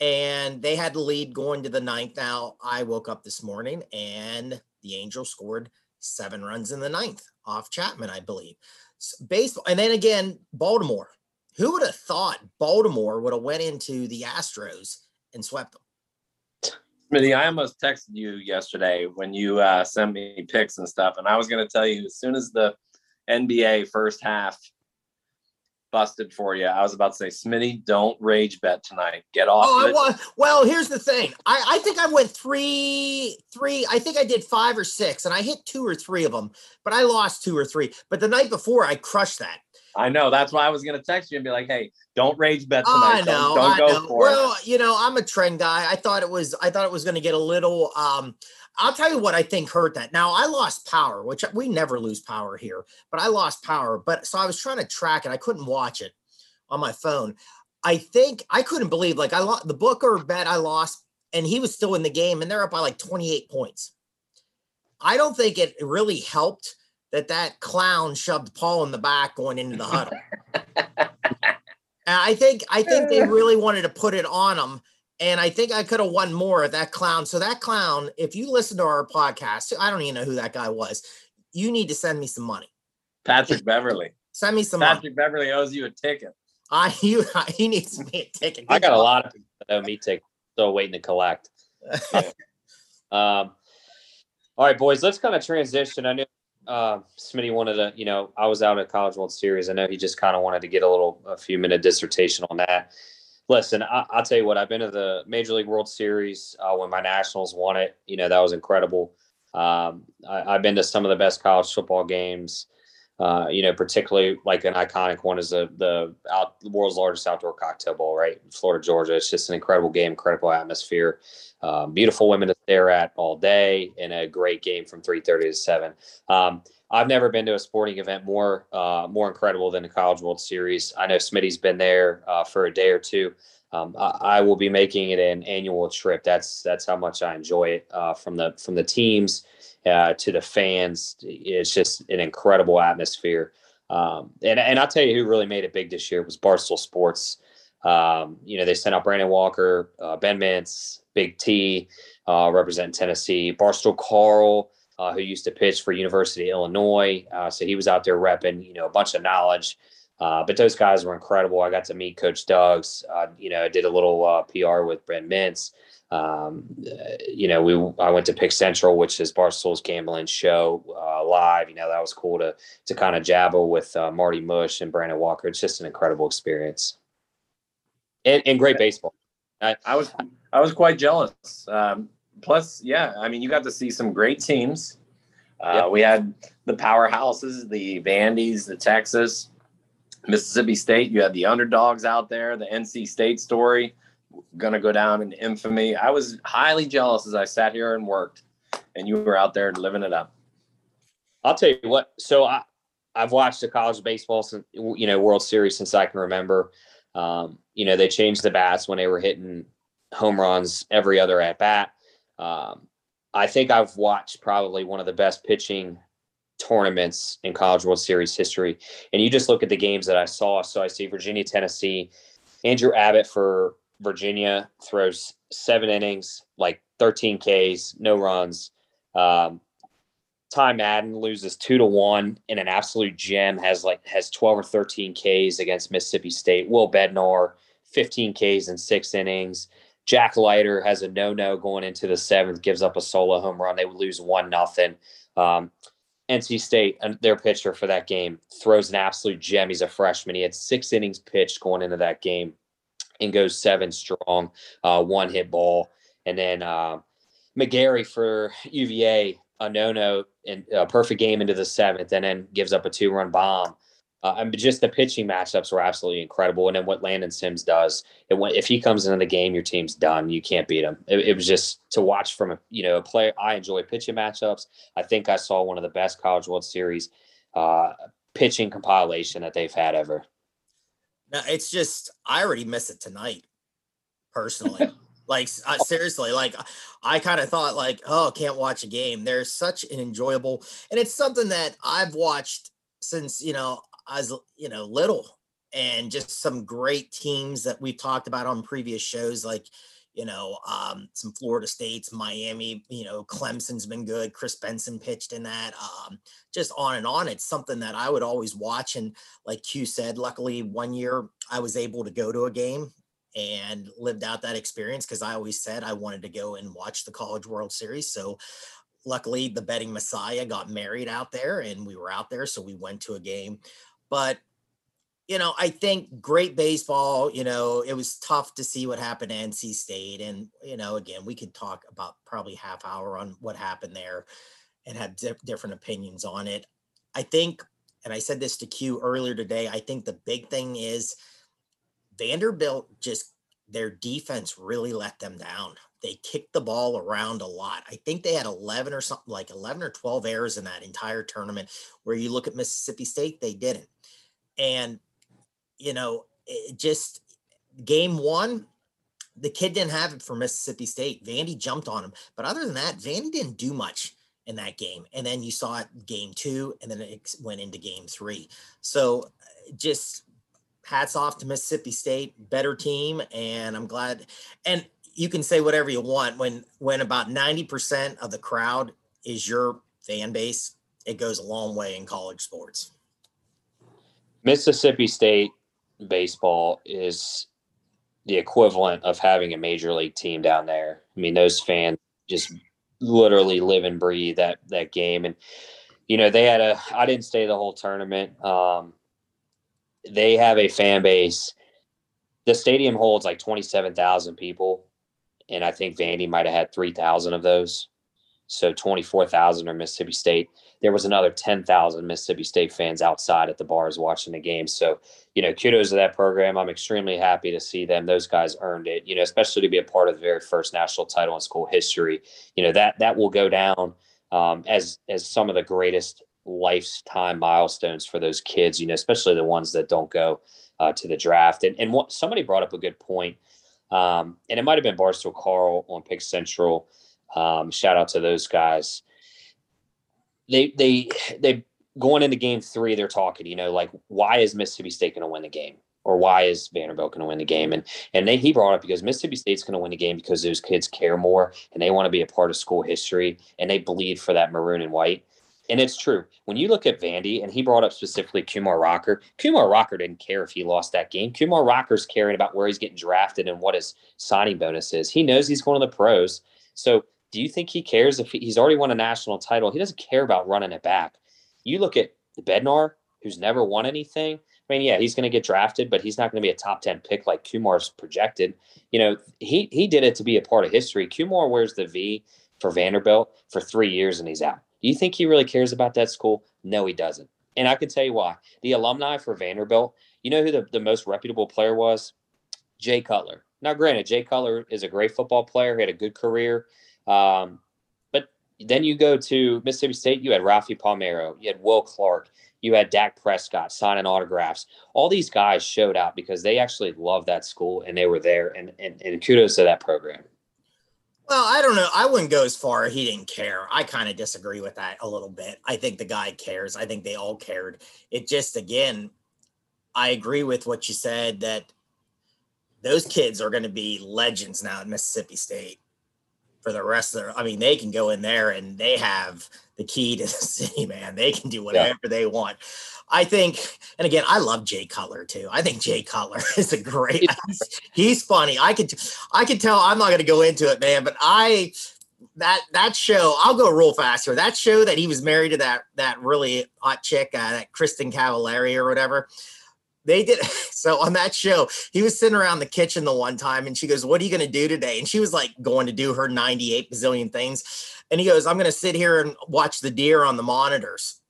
And they had the lead going to the ninth. Now, I woke up this morning and the Angels scored seven runs in the ninth off Chapman, I believe. S- Baseball. And then again, Baltimore. Who would have thought Baltimore would have went into the Astros and swept them? Smitty, I almost texted you yesterday when you uh, sent me pics and stuff, and I was going to tell you as soon as the NBA first half busted for you, I was about to say, Smitty, don't rage bet tonight. Get off Oh, I it. was. Well, here's the thing. I, I think I went three, three. I think I did five or six, and I hit two or three of them, but I lost two or three. But the night before, I crushed that. I know. That's why I was going to text you and be like, hey, don't rage bet tonight. I know. don't don't I go know. for Well, it. you know, I'm a trend guy. I thought it was. I thought it was going to get a little. Um, I'll tell you what I think hurt that. Now I lost power, which we never lose power here, but I lost power. But so I was trying to track it. I couldn't watch it on my phone. I think I couldn't believe like I lost the Booker bet I lost, and he was still in the game, and they're up by like 28 points. I don't think it really helped that that clown shoved Paul in the back going into the huddle. <laughs> I think I think they <laughs> really wanted to put it on him. And I think I could have won more of that clown. So that clown, if you listen to our podcast, I don't even know who that guy was. You need to send me some money. Patrick Beverley. Send me some money. Patrick Beverley owes you a ticket. I <laughs> you he needs me a ticket. I got a lot of people that know me take still waiting to collect. <laughs> Um, all right, boys, let's kind of transition. I know uh, Smitty wanted to, you know, I was out at College World Series. I know he just kind of wanted to get a little, a few minute dissertation on that. Listen, I, I'll tell you what, I've been to the Major League World Series uh, when my Nationals won it. You know, that was incredible. Um, I, I've been to some of the best college football games. Uh, you know, particularly like an iconic one is the the, out, world's largest outdoor cocktail bowl, right? in Florida, Georgia. It's just an incredible game, incredible atmosphere. Um, beautiful women to stare at all day, and a great game from 3:30 to 7. Um, I've never been to a sporting event more uh, more incredible than the College World Series. I know Smitty's been there uh, for a day or two. Um, I, I will be making it an annual trip. That's that's how much I enjoy it uh, from the from the teams uh, to the fans. It's just an incredible atmosphere. Um, and and I'll tell you who really made it big this year was Barstool Sports. Um, you know, they sent out Brandon Walker, uh, Ben Mintz, Big T, uh, representing Tennessee, Barstool Carl, uh, who used to pitch for University of Illinois. Uh, so he was out there repping, you know, a bunch of knowledge. Uh, but those guys were incredible. I got to meet Coach Doug's. Uh, you know, I did a little uh, PR with Brent Mintz. Um, uh, you know, we I went to Pick Central, which is Barstool's gambling show uh, live. You know, that was cool to to kind of jabber with uh, Marty Mush and Brandon Walker. It's just an incredible experience, and, and great baseball. I, I was I was quite jealous. Um, plus, yeah, I mean, you got to see some great teams. Uh, yep. We had the powerhouses, the Vandy's, the Texas, Mississippi State. You had the underdogs out there. The NC State story gonna go down in infamy. I was highly jealous as I sat here and worked, and you were out there living it up. I'll tell you what. So I, I've watched the college baseball since you know World Series since I can remember. Um, you know they changed the bats when they were hitting home runs every other at bat. Um, I think I've watched probably one of the best pitching tournaments in College World Series history. And you just look at the games that I saw. So I see Virginia, Tennessee, Andrew Abbott for Virginia throws seven innings, like 13 Ks, no runs. Um, Ty Madden loses two to one in an absolute gem. Has like has 12 or 13 Ks against Mississippi State. Will Bednar 15 Ks in six innings. Jack Leiter has a no-no going into the seventh, gives up a solo home run. They would lose one nothing. Um, NC State, their pitcher for that game, throws an absolute gem. He's a freshman. He had six innings pitched going into that game and goes seven strong, uh, one hit ball. And then uh, McGarry for UVA, a no no and a perfect game into the seventh, and then gives up a two run bomb. Uh, and just the pitching matchups were absolutely incredible. And then what Landon Sims does, it went, if he comes into the game, your team's done. You can't beat him. It, it, was just to watch from a you know a player. I enjoy pitching matchups. I think I saw one of the best College World Series uh, pitching compilation that they've had ever. No, it's just I already miss it tonight, personally. <laughs> like uh, seriously, like I kind of thought like, oh, can't watch a game. There's such an enjoyable, and it's something that I've watched since you know I was you know little, and just some great teams that we've talked about on previous shows, like you know, um, some Florida States, Miami, you know, Clemson's been good. Chris Benson pitched in that. Um, just on and on. It's something that I would always watch. And like Q said, luckily one year I was able to go to a game and lived out that experience because I always said I wanted to go and watch the College World Series. So luckily the betting messiah got married out there and we were out there. So we went to a game. But you know, I think great baseball, you know, it was tough to see what happened to NC State. And, you know, again, we could talk about probably half hour on what happened there and have di- different opinions on it. I think, and I said this to Q earlier today, I think the big thing is Vanderbilt just, their defense really let them down. They kicked the ball around a lot. I think they had 11 or something like 11 or 12 errors in that entire tournament. Where you look at Mississippi State, they didn't. And you know, just game one, the kid didn't have it for Mississippi State. Vandy jumped on him. But other than that, Vandy didn't do much in that game. And then you saw it game two, and then it went into game three. So just hats off to Mississippi State, better team. And I'm glad. And you can say whatever you want when when about 90% of the crowd is your fan base, it goes a long way in college sports. Mississippi State baseball is the equivalent of having a major league team down there. I mean, those fans just literally live and breathe that that game. And you know, they had a. I didn't stay the whole tournament. Um, they have a fan base. The stadium holds like twenty seven thousand people, and I think Vandy might have had three thousand of those. So twenty four thousand are Mississippi State there was another 10,000 Mississippi State fans outside at the bars watching the game. So, you know, kudos to that program. I'm extremely happy to see them. Those guys earned it, you know, especially to be a part of the very first national title in school history. You know, that that will go down um, as as some of the greatest lifetime milestones for those kids, you know, especially the ones that don't go uh, to the draft. And, and what, somebody brought up a good point, um, and it might have been Barstool Carl on Pick Central. Um, shout out to those guys they they they going into game three, they're talking, you know, like why is Mississippi State going to win the game? or why is Vanderbilt going to win the game? And and they, he brought up because Mississippi State's going to win the game because those kids care more and they want to be a part of school history and they bleed for that maroon and white. And it's true. When you look at Vandy, and he brought up specifically Kumar Rocker, Kumar Rocker didn't care if he lost that game. Kumar Rocker's caring about where he's getting drafted and what his signing bonus is. He knows he's going to the pros. So do you think he cares if he, he's already won a national title? He doesn't care about running it back. You look at Bednar, who's never won anything. I mean, yeah, he's going to get drafted, but he's not going to be a top 10 pick like Kumar's projected. You know, he he did it to be a part of history. Kumar wears the V for Vanderbilt for three years and he's out. Do you think he really cares about that school? No, he doesn't. And I can tell you why. The alumni for Vanderbilt, you know who the, the most reputable player was? Jay Cutler. Now, granted, Jay Cutler is a great football player. He had a good career. Um, but then you go to Mississippi State, you had Rafi Palmeiro, you had Will Clark, you had Dak Prescott signing autographs. All these guys showed out because they actually loved that school and they were there. And, and, and kudos to that program. Well, I don't know. I wouldn't go as far. He didn't care. I kind of disagree with that a little bit. I think the guy cares. I think they all cared. It just, again, I agree with what you said that those kids are going to be legends now at Mississippi State for the rest of their. I mean, they can go in there and they have the key to <laughs> the city, man. They can do whatever yeah. they want. I think, and again, I love Jay Cutler too. I think Jay Cutler <laughs> is a great. he's funny. I could, I could tell. I'm not going to go into it, man, but I that that show. I'll go real fast here. That show that he was married to that that really hot chick, uh, that Kristin Cavallari or whatever they did <laughs> so on that show he was sitting around the kitchen the one time and she goes what are you going to do today? And she was like going to do her 98 bazillion things and he goes i'm going to sit here and watch the deer on the monitors.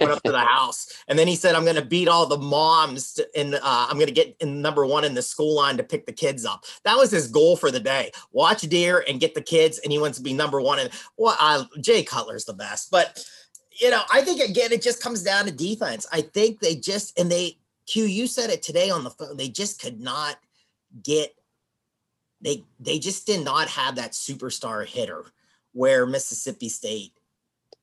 Went up to the <laughs> house and then he said i'm going to beat all the moms and uh, i'm going to get in number one in the school line to pick the kids up. That was his goal for the day watch deer and get the kids and he wants to be number one and well uh, jay cutler's the best but you know i think again it just comes down to defense. I think they just and they Q, you said it today on the phone. They just could not get they they just did not have that superstar hitter where Mississippi State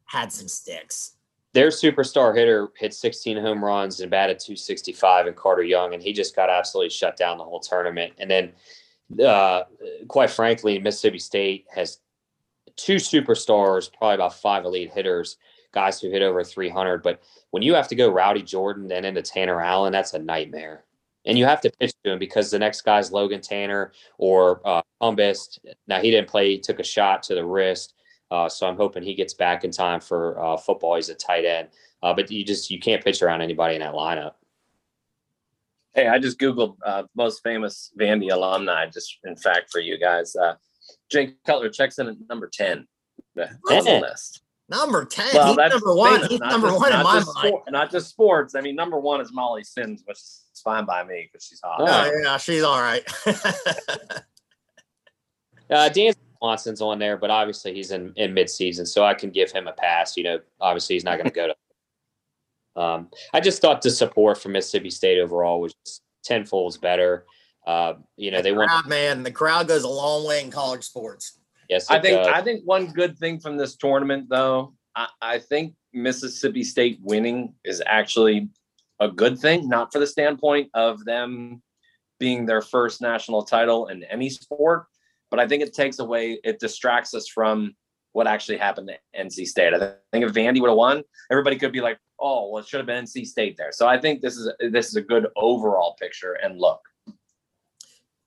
had some sticks. Their superstar hitter hit 16 home runs and batted 265 in Carter Young, and he just got absolutely shut down the whole tournament. And then, uh, quite frankly, Mississippi State has two superstars, probably about five elite hitters, guys who hit over 300. But when you have to go Rowdey Jordan then into Tanner Allen, that's a nightmare. And you have to pitch to him because the next guy's Logan Tanner or uh, Cumbest. Now he didn't play; he took a shot to the wrist, uh, so I'm hoping he gets back in time for uh, football. He's a tight end, uh, but you just you can't pitch around anybody in that lineup. Hey, I just googled uh, most famous Vandy alumni. Just in fact, for you guys, uh, Jake Cutler checks in at number ten the, on the list. Number 10. Well, he's number one. Famous. He's not number just, one in my mind. Sport, not just sports. I mean, number one is Molly Sims, which is fine by me because she's hot. Oh, yeah, she's all right. <laughs> uh, Dansby Swanson's on there, but obviously he's in, in midseason, so I can give him a pass. You know, obviously he's not going to go to. <laughs> Um, I just thought the support from Mississippi State overall was just tenfold better. Uh, you know, the they want man. The crowd goes a long way in college sports. Yes, I think does. I think one good thing from this tournament, though, I, I think Mississippi State winning is actually a good thing, not for the standpoint of them being their first national title in any sport, but I think it takes away, it distracts us from what actually happened to NC State. I think if Vandy would have won, everybody could be like, "Oh, well, it should have been NC State there." So I think this is this is a good overall picture and look.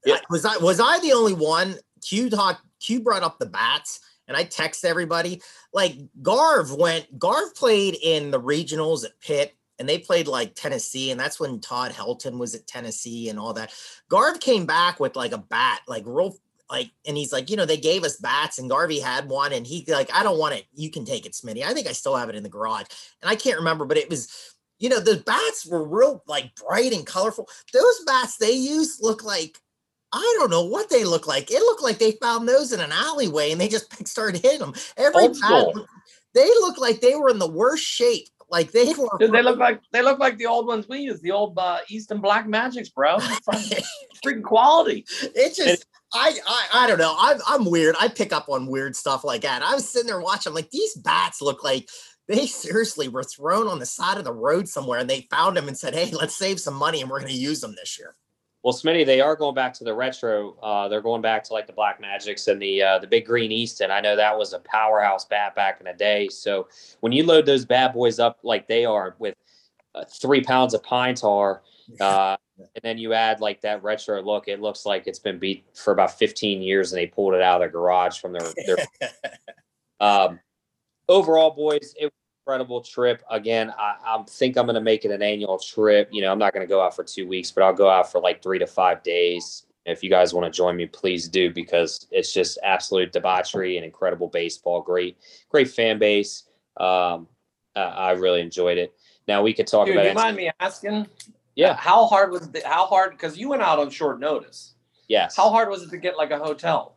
Yeah. Was I was I the only one? Q talked Q brought up the bats, and I text everybody like Garv went. Garv played in the regionals at Pitt, and they played like Tennessee, and that's when Todd Helton was at Tennessee and all that. Garv came back with like a bat, like real like, and he's like, you know, they gave us bats, and Garvey had one, and he like, I don't want it. You can take it, Smitty. I think I still have it in the garage, and I can't remember, but it was. You know, the bats were real like bright and colorful. Those bats they used look like I don't know what they look like. It looked like they found those in an alleyway and they just <laughs> started hitting them. Every time they look like they were in the worst shape. Like they <laughs> were. Dude, they look like they look like the old ones we use, the old uh, Easton Black Magics, bro. <laughs> freaking quality. It just. I, I I don't know. I'm I'm weird. I pick up on weird stuff like that. I was sitting there watching. I'm like, these bats look like they seriously were thrown on the side of the road somewhere and they found them and said, Hey, let's save some money and we're going to use them this year. Well, Smitty, they are going back to the retro. Uh, they're going back to like the Black Magics and the uh, the Big Green Easton. I know that was a powerhouse bat back in the day. So when you load those bad boys up like they are with uh, three pounds of pine tar, <laughs> uh, and then you add like that retro look, it looks like it's been beat for about 15 years, and they pulled it out of their garage from their. their <laughs> um, overall, boys, it incredible trip. Again, I, I think I'm going to make it an annual trip. You know, I'm not going to go out for two weeks, but I'll go out for like three to five days. If you guys want to join me, please do because it's just absolute debauchery and incredible baseball. Great, great fan base. Um, I, I really enjoyed it. Now we could talk Dude, about. you mind me asking? Yeah. How hard was the, how hard? Because you went out on short notice. Yes. How hard was it to get like a hotel?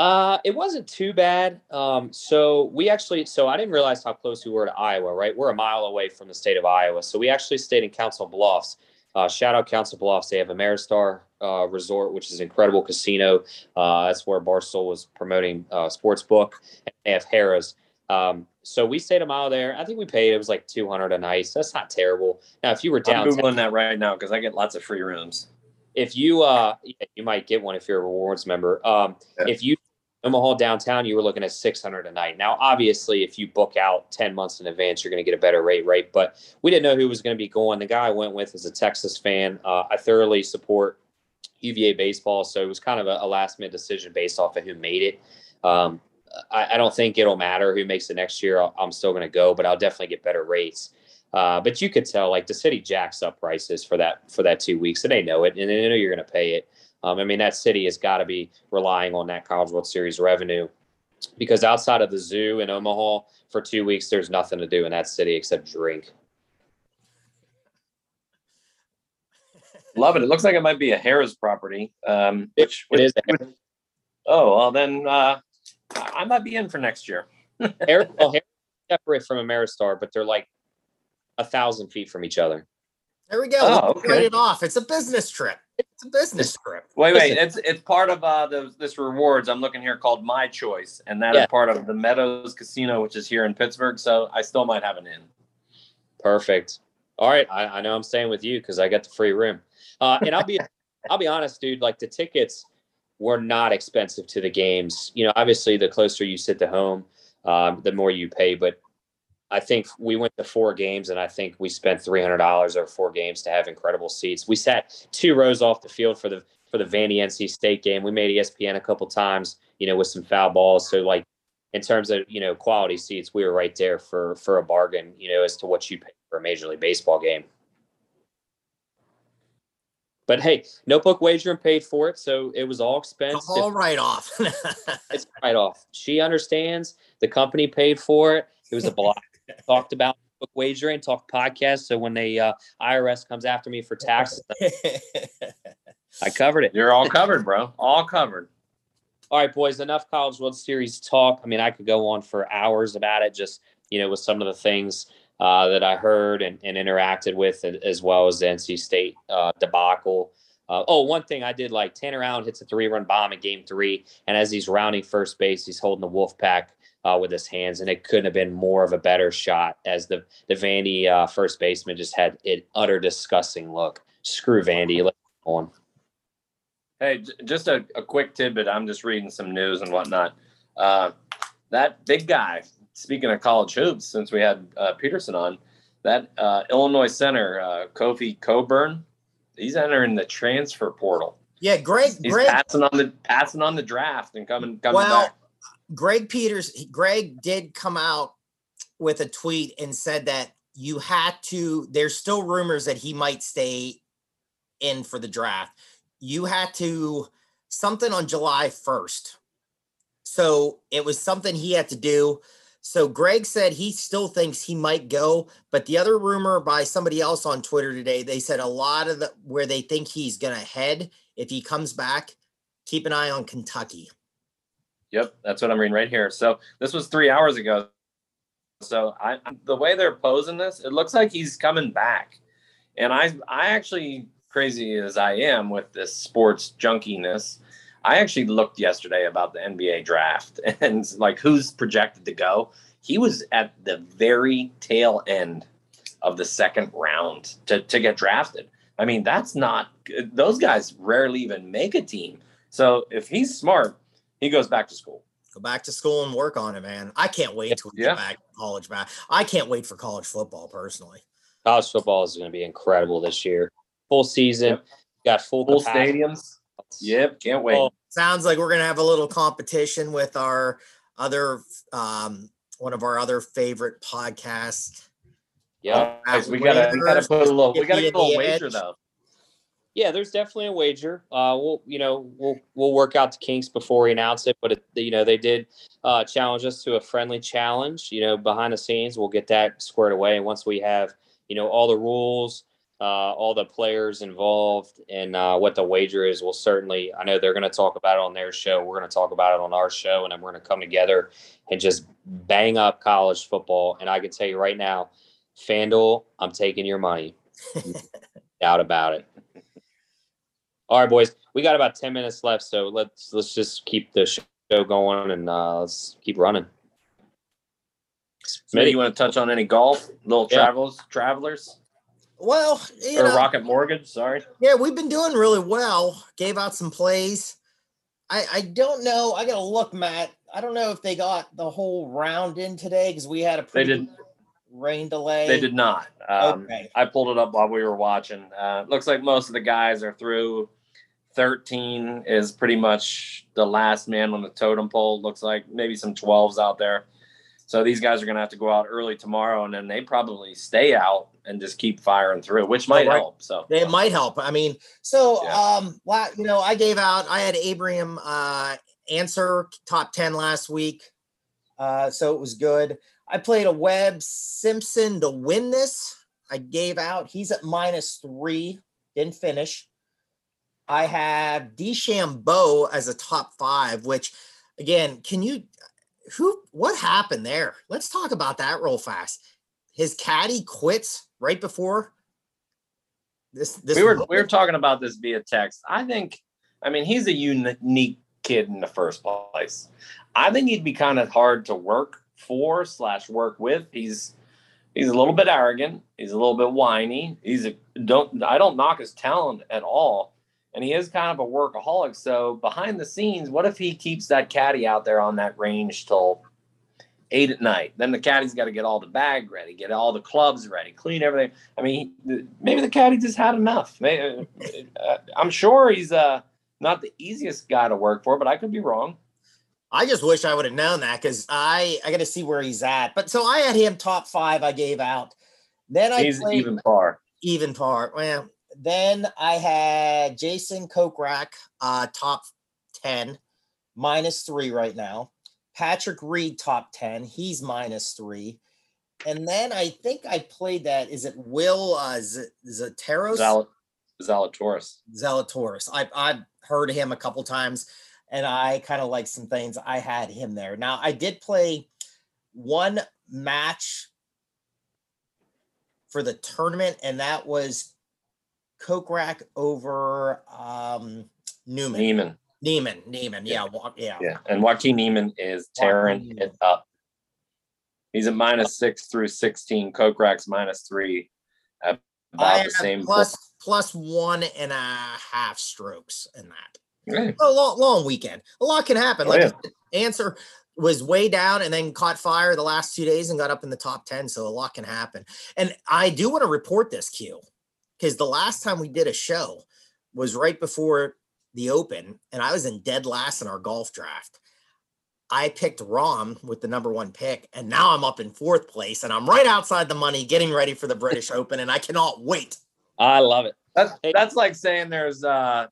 Uh, it wasn't too bad. Um, so we actually, so I didn't realize how close we were to Iowa. Right, we're a mile away from the state of Iowa. So we actually stayed in Council Bluffs. Uh, shout out Council Bluffs. They have Ameristar uh, Resort, which is an incredible casino. Uh, that's where Barstool was promoting uh, sports book. And they have Harrah's. Um, so we stayed a mile there. I think we paid it was like two hundred a night. So that's not terrible. Now, if you were down, I'm googling that right now because I get lots of free rooms. if you uh you might get one if you're a rewards member um Yeah. if you omaha downtown you were looking at 600 a night now obviously if you book out 10 months in advance you're going to get a better rate right but we didn't know who was going to be going the guy i went with is a texas fan uh, i thoroughly support uva baseball so it was kind of a, a last minute decision based off of who made it um I, I don't think it'll matter who makes it next year. I'll, I'm still going to go, but I'll definitely get better rates. Uh, but you could tell, like the city jacks up prices for that for that two weeks, and they know it, and they know you're going to pay it. Um, I mean, that city has got to be relying on that College World Series revenue because outside of the zoo in Omaha for two weeks, there's nothing to do in that city except drink. Love it. It looks like it might be a Harrah's property. Um, which, It is. Oh well, then uh, I might be in for next year. Harrah's, well, <laughs> Harrah's is separate from Ameristar, but they're like a thousand feet from each other. There we go. Oh, Let's okay. write it off. It's a business trip. It's a business trip. Wait, wait. It's it's part of uh, the, this rewards I'm looking here called My Choice, and that is Yeah. part of the Meadows Casino, which is here in Pittsburgh. So I still might have an in. Perfect. All right, I, I know I'm staying with you because I got the free room. Uh, and I'll be, <laughs> I'll be honest, dude. Like the tickets were not expensive to the games. You know, obviously, the closer you sit to home, um, the more you pay. But I think we went to four games, and I think we spent three hundred dollars over four games to have incredible seats. We sat two rows off the field for the for the Vandy NC State game. We made ESPN a couple times, you know, with some foul balls. So like in terms of you know quality seats, we were right there for for a bargain. You know, as to what you pay for a Major League Baseball game. But hey, Notebook Wagering paid for it, so it was all expense. All right off. <laughs> It's right off. She understands. The company paid for it. It was a block. <laughs> talked about Notebook Wagering, talked podcast. So when the uh, IRS comes after me for taxes, <laughs> I covered it. You're all covered, bro. All covered. All right, boys, enough College World Series talk. I mean, I could go on for hours about it, just, you know, with some of the things uh, that I heard and, and interacted with, as well as the NC State uh, debacle. Uh, oh, one thing I did like Tanner Allen hits a three run bomb in game three. And as he's rounding first base, he's holding the wolf pack uh, with his hands. And it couldn't have been more of a better shot as the, the Vandy uh, first baseman just had an utter disgusting look. Screw Vandy. Let's go on. Hey, j- just a, a quick tidbit. I'm just reading some news and whatnot. Uh, that big guy, speaking of college hoops, since we had uh, Peterson on, that uh, Illinois center, uh, Kofi Cockburn, he's entering the transfer portal. yeah, Greg. He's Greg. passing on the passing on the draft and coming coming Well, back. Greg Peters. Greg did come out with a tweet and said that you had to. There's still rumors that he might stay in for the draft. You had to something on July 1st. So it was something he had to do. So Greg said he still thinks he might go, but the other rumor by somebody else on Twitter today, they said a lot of the where they think he's gonna head if he comes back. Keep an eye on Kentucky. Yep, that's what I'm reading right here. So this was three hours ago. So I the way they're posing this, it looks like he's coming back. And I I actually crazy as I am with this sports junkiness, I actually looked yesterday about the NBA draft <laughs> and like who's projected to go. he was at the very tail end of the second round to, to get drafted. I mean, that's not those guys rarely even make a team. So if he's smart, he goes back to school. Go back to school and work on it, man. I can't wait to Yeah. get back to college back. I can't wait for college football personally. College football is going to be incredible this year. Full season, Yep. got full, Full stadiums. Yep, can't wait. Oh, Sounds like we're gonna have a little competition with our other um one of our other favorite podcasts. yeah. We gotta we gotta put a little we gotta you get a little wager edge. though. Yeah, there's definitely a wager. Uh, we'll, you know, we'll we'll work out the kinks before we announce it. But it, you know, they did uh, challenge us to a friendly challenge. You know, behind the scenes, we'll get that squared away. And once we have, you know, all the rules, uh, all the players involved, and uh, what the wager is, we'll certainly. I know they're going to talk about it on their show. We're going to talk about it on our show, and then we're going to come together and just bang up college football. And I can tell you right now, FanDuel, I'm taking your money. <laughs> Doubt about it. All right, boys, we got about ten minutes left, so let's let's just keep the show going and uh, let's keep running. So you want to touch on any golf, little Yeah. travels, travelers, Well, you or know, Rocket Mortgage? Sorry. yeah, we've been doing really well. Gave out some plays. I I don't know. I gotta look, Matt. I don't know if they got the whole round in today because we had a They pretty did. good rain delay. They did not. Um, Okay. I pulled it up while we were watching. Uh, looks like most of the guys are through. Thirteen is pretty much the last man on the totem pole. Looks like maybe some twelves out there. So these guys are going to have to go out early tomorrow, and then they probably stay out and just keep firing through, which might right. help. So It might help. I mean, so Yeah. um, you know, I gave out. I had Abraham uh Ancer top ten last week, uh, so it was good. I played a Webb Simpson to win this. I gave out. He's at minus three. Didn't finish. I have DeChambeau as a top five. Which, again, can you? Who? What happened there? Let's talk about that real fast. His caddy quits right before this. This we were moment? we were talking about this via text. I think, I mean, he's a unique kid in the first place. I think he'd be kind of hard to work for slash work with. He's he's a little bit arrogant. He's a little bit whiny. He's a don't I don't knock his talent at all, and he is kind of a workaholic. So behind the scenes, what if he keeps that caddy out there on that range till eight at night? Then the caddy's got to get all the bag ready, get all the clubs ready, clean everything. I mean, maybe the caddy just had enough. May- uh, I'm sure he's uh, not the easiest guy to work for, but I could be wrong. I just wish I would have known that because I I got to see where he's at. But so I had him top five. I gave out. Then I He's played even par. even par. Well, then I had Jason Kokrak, uh, top ten, minus three right now. Patrick Reed, top ten. He's minus three. And then I think I played that. Is it Will uh, Z- Zateros? Zal- Zalatoris. Zalatoris. I've I've heard him a couple times, and I kind of like some things. I had him there. Now I did play one match for the tournament, and that was Kokrak over um Newman. Niemann. Niemann. Niemann. Yeah. wa- Yeah. Yeah. And Joaquin Niemann is tearing Joaquin it up. He's a minus six through 16. Kokrak's minus three. At I about the same. plus plus one and a half strokes in that. Okay. a long, long weekend. A lot can happen. Oh, Like yeah. Ancer was way down and then caught fire the last two days and got up in the top 10. So a lot can happen. And I do want to report this, Q, because the last time we did a show was right before the open, and I was in dead last in our golf draft. I picked Rahm with the number one pick, and now I'm up in fourth place, and I'm right outside the money, getting ready for the British <laughs> Open, and I cannot wait. I love it. That's, that's like saying there's uh,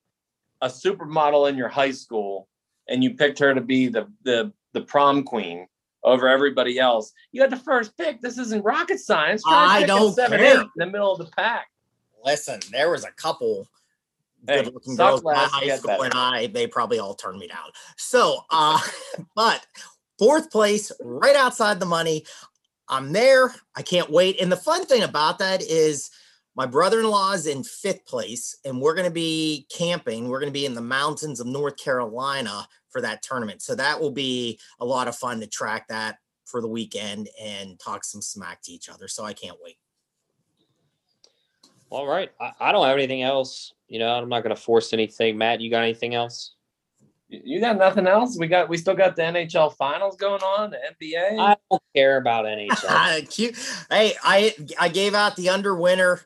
a supermodel in your high school and you picked her to be the, the, the prom queen over everybody else. You had the first pick. This isn't rocket science. I don't seven, care. in the middle of the pack. Listen, there was a couple Hey, good looking girls in my high school, better. and I they probably all turned me down. So, uh, <laughs> but fourth place, right outside the money. I'm there. I can't wait. And the fun thing about that is my brother-in-law is in fifth place, and we're going to be camping. We're going to be in the mountains of North Carolina for that tournament. So that will be a lot of fun to track that for the weekend and talk some smack to each other. So I can't wait. All right. I, I don't have anything else. You know, I'm not going to force anything. Matt, you got anything else? You got nothing else? We got we still got the NHL finals going on, the NBA. I don't care about NHL. Cute. <laughs> hey, I I gave out the under winner.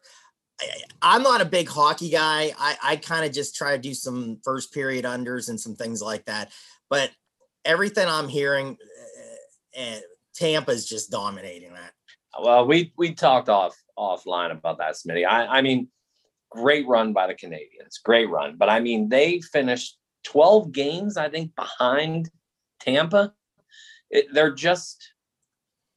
I, am not a big hockey guy. I, I kind of just try to do some first period unders and some things like that. But everything I'm hearing, uh, uh, Tampa's just dominating that. Well, we we talked off offline about that, Smitty. I I mean, great run by the Canadiens, great run. But I mean, they finished 12 games, I think, behind Tampa. It, they're just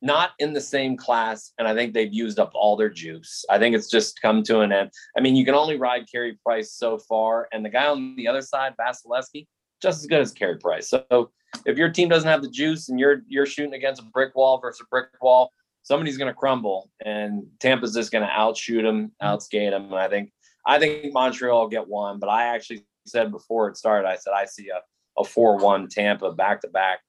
not in the same class, and I think they've used up all their juice. I think it's just come to an end. I mean, you can only ride Carey Price so far, and the guy on the other side, Vasilevskiy, just as good as Carey Price. So if your team doesn't have the juice and you're you're shooting against a brick wall versus a brick wall, somebody's going to crumble, and Tampa's just going to outshoot them, mm-hmm. outskate them. And I think I think Montreal will get one, but I actually said before it started, I said I see a a four one Tampa back to back.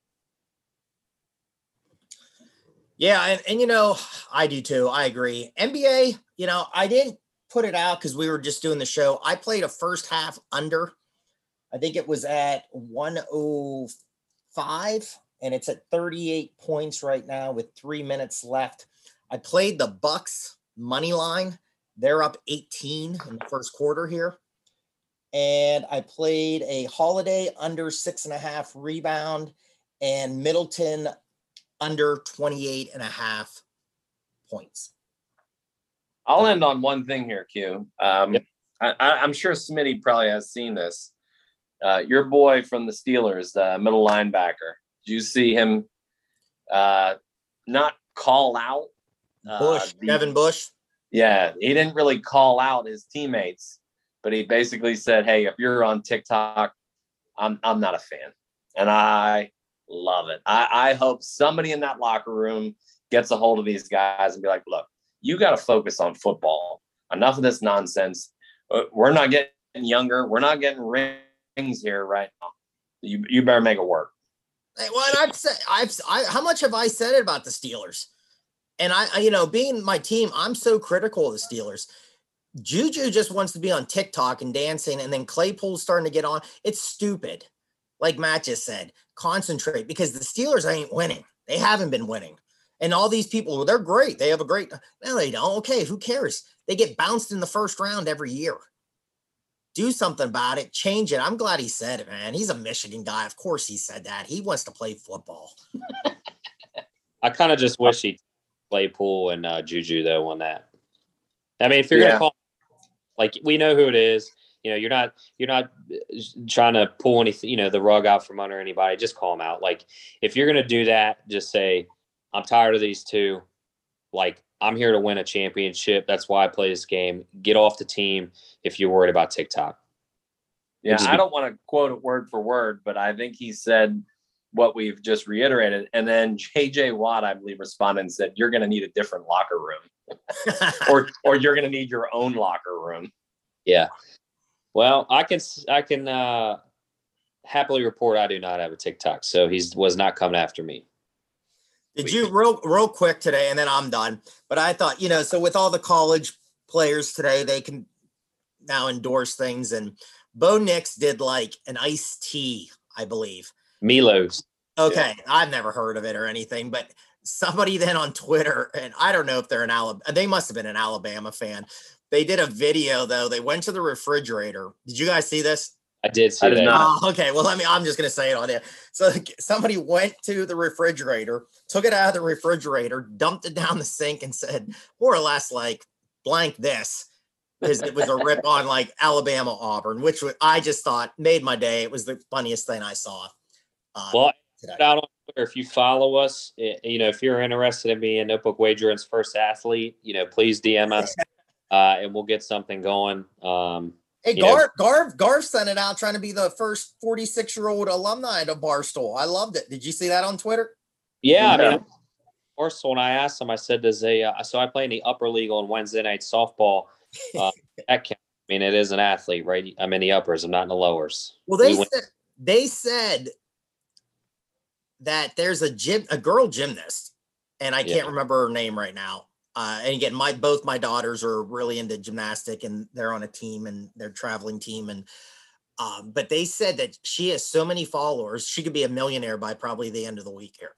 Yeah, and, and you know, I do too. I agree. NBA, you know, I didn't put it out because we were just doing the show. I played a first half under. I think it was at 105 and it's at 38 points right now with three minutes left. I played the Bucks money line. They're up 18 in the first quarter here. And I played a Holiday under six and a half rebound and Middleton under 28 and a half points. I'll end on one thing here, Q. Um, am sure Smitty probably has seen this. Uh, your boy from the Steelers, the middle linebacker. Did you see him uh, not call out uh, Bush, the, Devin Bush? Yeah, he didn't really call out his teammates, but he basically said, "Hey, if you're on TikTok, I'm I'm not a fan." And I love it. I, I hope somebody in that locker room gets a hold of these guys and be like, "Look, you got to focus on football. Enough of this nonsense. Uh, we're not getting younger. We're not getting rings here right now. You you better make it work." What I've said, I've I, how much have I said about the Steelers? And I, I, you know, being my team, I'm so critical of the Steelers. Juju just wants to be on TikTok and dancing, and then Claypool's starting to get on. It's stupid. Like Matt just said, concentrate because the Steelers ain't winning. They haven't been winning. And all these people, well, they're great. They have a great. No, they don't. Okay, who cares? They get bounced in the first round every year. Do something about it. Change it. I'm glad he said it, man. He's a Michigan guy. Of course, he said that. He wants to play football. I kind of just wish he Claypool and uh, Juju though on that. I mean, if you're yeah. gonna call, like we know who it is. You know, you're not you're not uh, trying to pull anything, you know, the rug out from under anybody. Just call them out. Like if you're gonna do that, just say, "I'm tired of these two. Like I'm here to win a championship. That's why I play this game. Get off the team if you're worried about TikTok." Yeah, I don't want to quote it word for word, but I think he said what we've just reiterated. And then JJ Watt, I believe, responded and said, "You're going to need a different locker room, <laughs> or or you're going to need your own locker room." Yeah. Well, I can I can uh, happily report I do not have a TikTok, so he was not coming after me. Did you real real quick today, and then I'm done. But I thought, you know, so with all the college players today, they can now endorse things, and Bo Nix did like an iced tea, I believe. Milos. Okay, yeah. I've never heard of it or anything, but somebody then on Twitter, and I don't know if they're an Alabama, they must have been an Alabama fan, they did a video though. They went to the refrigerator. Did you guys see this? I did see I did that. Oh, okay. Well, let me. I'm just gonna say it on there. So somebody went to the refrigerator, took it out of the refrigerator, dumped it down the sink, and said more or less like blank this because it was a rip on like Alabama Auburn, which I just thought made my day. It was the funniest thing I saw. Uh, well, out on Twitter, if you follow us, eh, you know if you're interested in being a Notebook Wagering's first athlete, you know please DM us <laughs> uh, and we'll get something going. Um, hey, Garv, Garv, Garv sent it out trying to be the first 46 year old alumni at a Barstool. I loved it. Did you see that on Twitter? Yeah, I mean, Barstool. And I asked him, I said, "Does a uh, so I play in the upper league on Wednesday night softball? <laughs> Uh, that can, I mean, it is an athlete, right? I'm in the uppers. I'm not in the lowers. Well, they we said they said that there's a gym, a girl gymnast, and I Yeah. can't remember her name right now. Uh, and again, my both my daughters are really into gymnastic, and they're on a team and they're traveling team, and um, but they said that she has so many followers, she could be a millionaire by probably the end of the week here.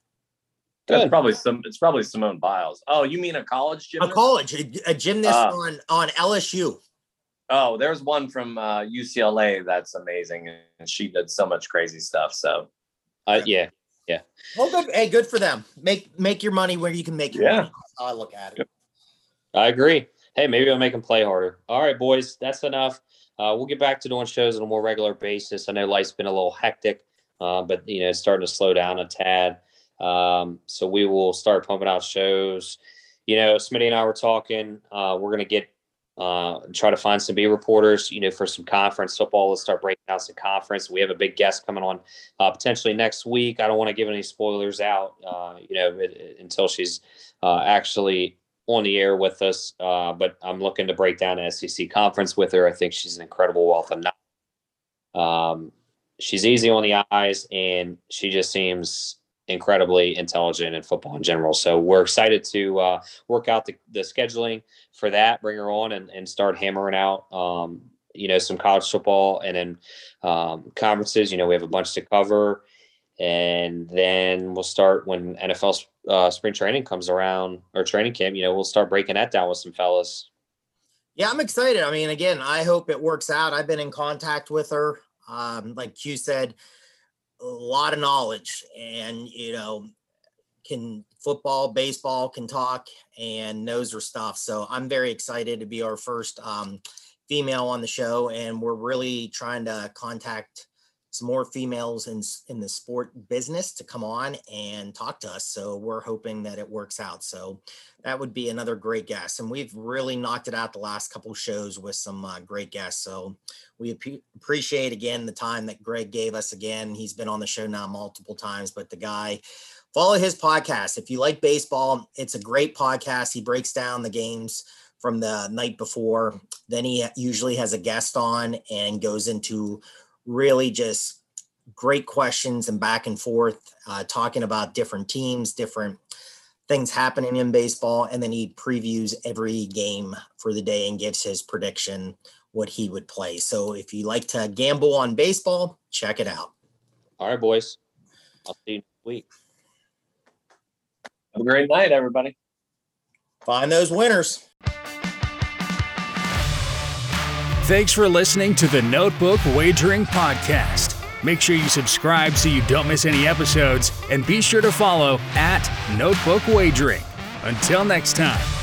That's probably some. It's probably Simone Biles. Oh, you mean a college gymnast? A college, a, a gymnast Ah. on on LSU. Oh, there's one from uh, UCLA that's amazing, and she did so much crazy stuff. So Uh, yeah, yeah. Well, good. Hey, good for them. Make make your money where you can make your Yeah. money. I look at it. I agree. Hey, maybe I'll make them play harder. All right, boys, that's enough. Uh, we'll get back to doing shows on a more regular basis. I know life's been a little hectic, uh, but you know, it's starting to slow down a tad. Um, so we will start pumping out shows. You know, Smitty and I were talking. Uh, we're gonna get uh, try to find some B reporters. You know, for some conference football. Let's start breaking out some conference. We have a big guest coming on uh, potentially next week. I don't want to give any spoilers out. Uh, you know, it, it- until she's uh, actually on the air with us, uh, but I'm looking to break down the SEC conference with her. I think she's an incredible wealth of knowledge. Um, she's easy on the eyes, and she just seems incredibly intelligent in football in general. So we're excited to uh, work out the, the scheduling for that, bring her on, and, and start hammering out. Um, you know, some college football and then um, conferences. You know, we have a bunch to cover and then we'll start when NFL uh, spring training comes around or training camp. You know, we'll start breaking that down with some fellas. Yeah, I'm excited. I mean, again, I hope it works out. I've been in contact with her. Um, like Q said, a lot of knowledge and, you know, can football, baseball, can talk and knows her stuff. So I'm very excited to be our first um, female on the show. And we're really trying to contact some more females in, in the sport business to come on and talk to us. So we're hoping that it works out. So that would be another great guest. And we've really knocked it out the last couple shows with some uh, great guests. So we ap- appreciate again the time that Greg gave us again. He's been on the show now multiple times, but the guy, follow his podcast. If you like baseball, it's a great podcast. He breaks down the games from the night before. Then he usually has a guest on and goes into really just great questions and back and forth, uh, talking about different teams, different things happening in baseball. And then he previews every game for the day and gives his prediction what he would play. So if you like to gamble on baseball, check it out. All right, boys. I'll see you next week. have a great night, everybody. Find those winners. Thanks for listening to the Notebook Wagering Podcast. Make sure you subscribe so you don't miss any episodes, and be sure to follow at Notebook Wagering. Until next time.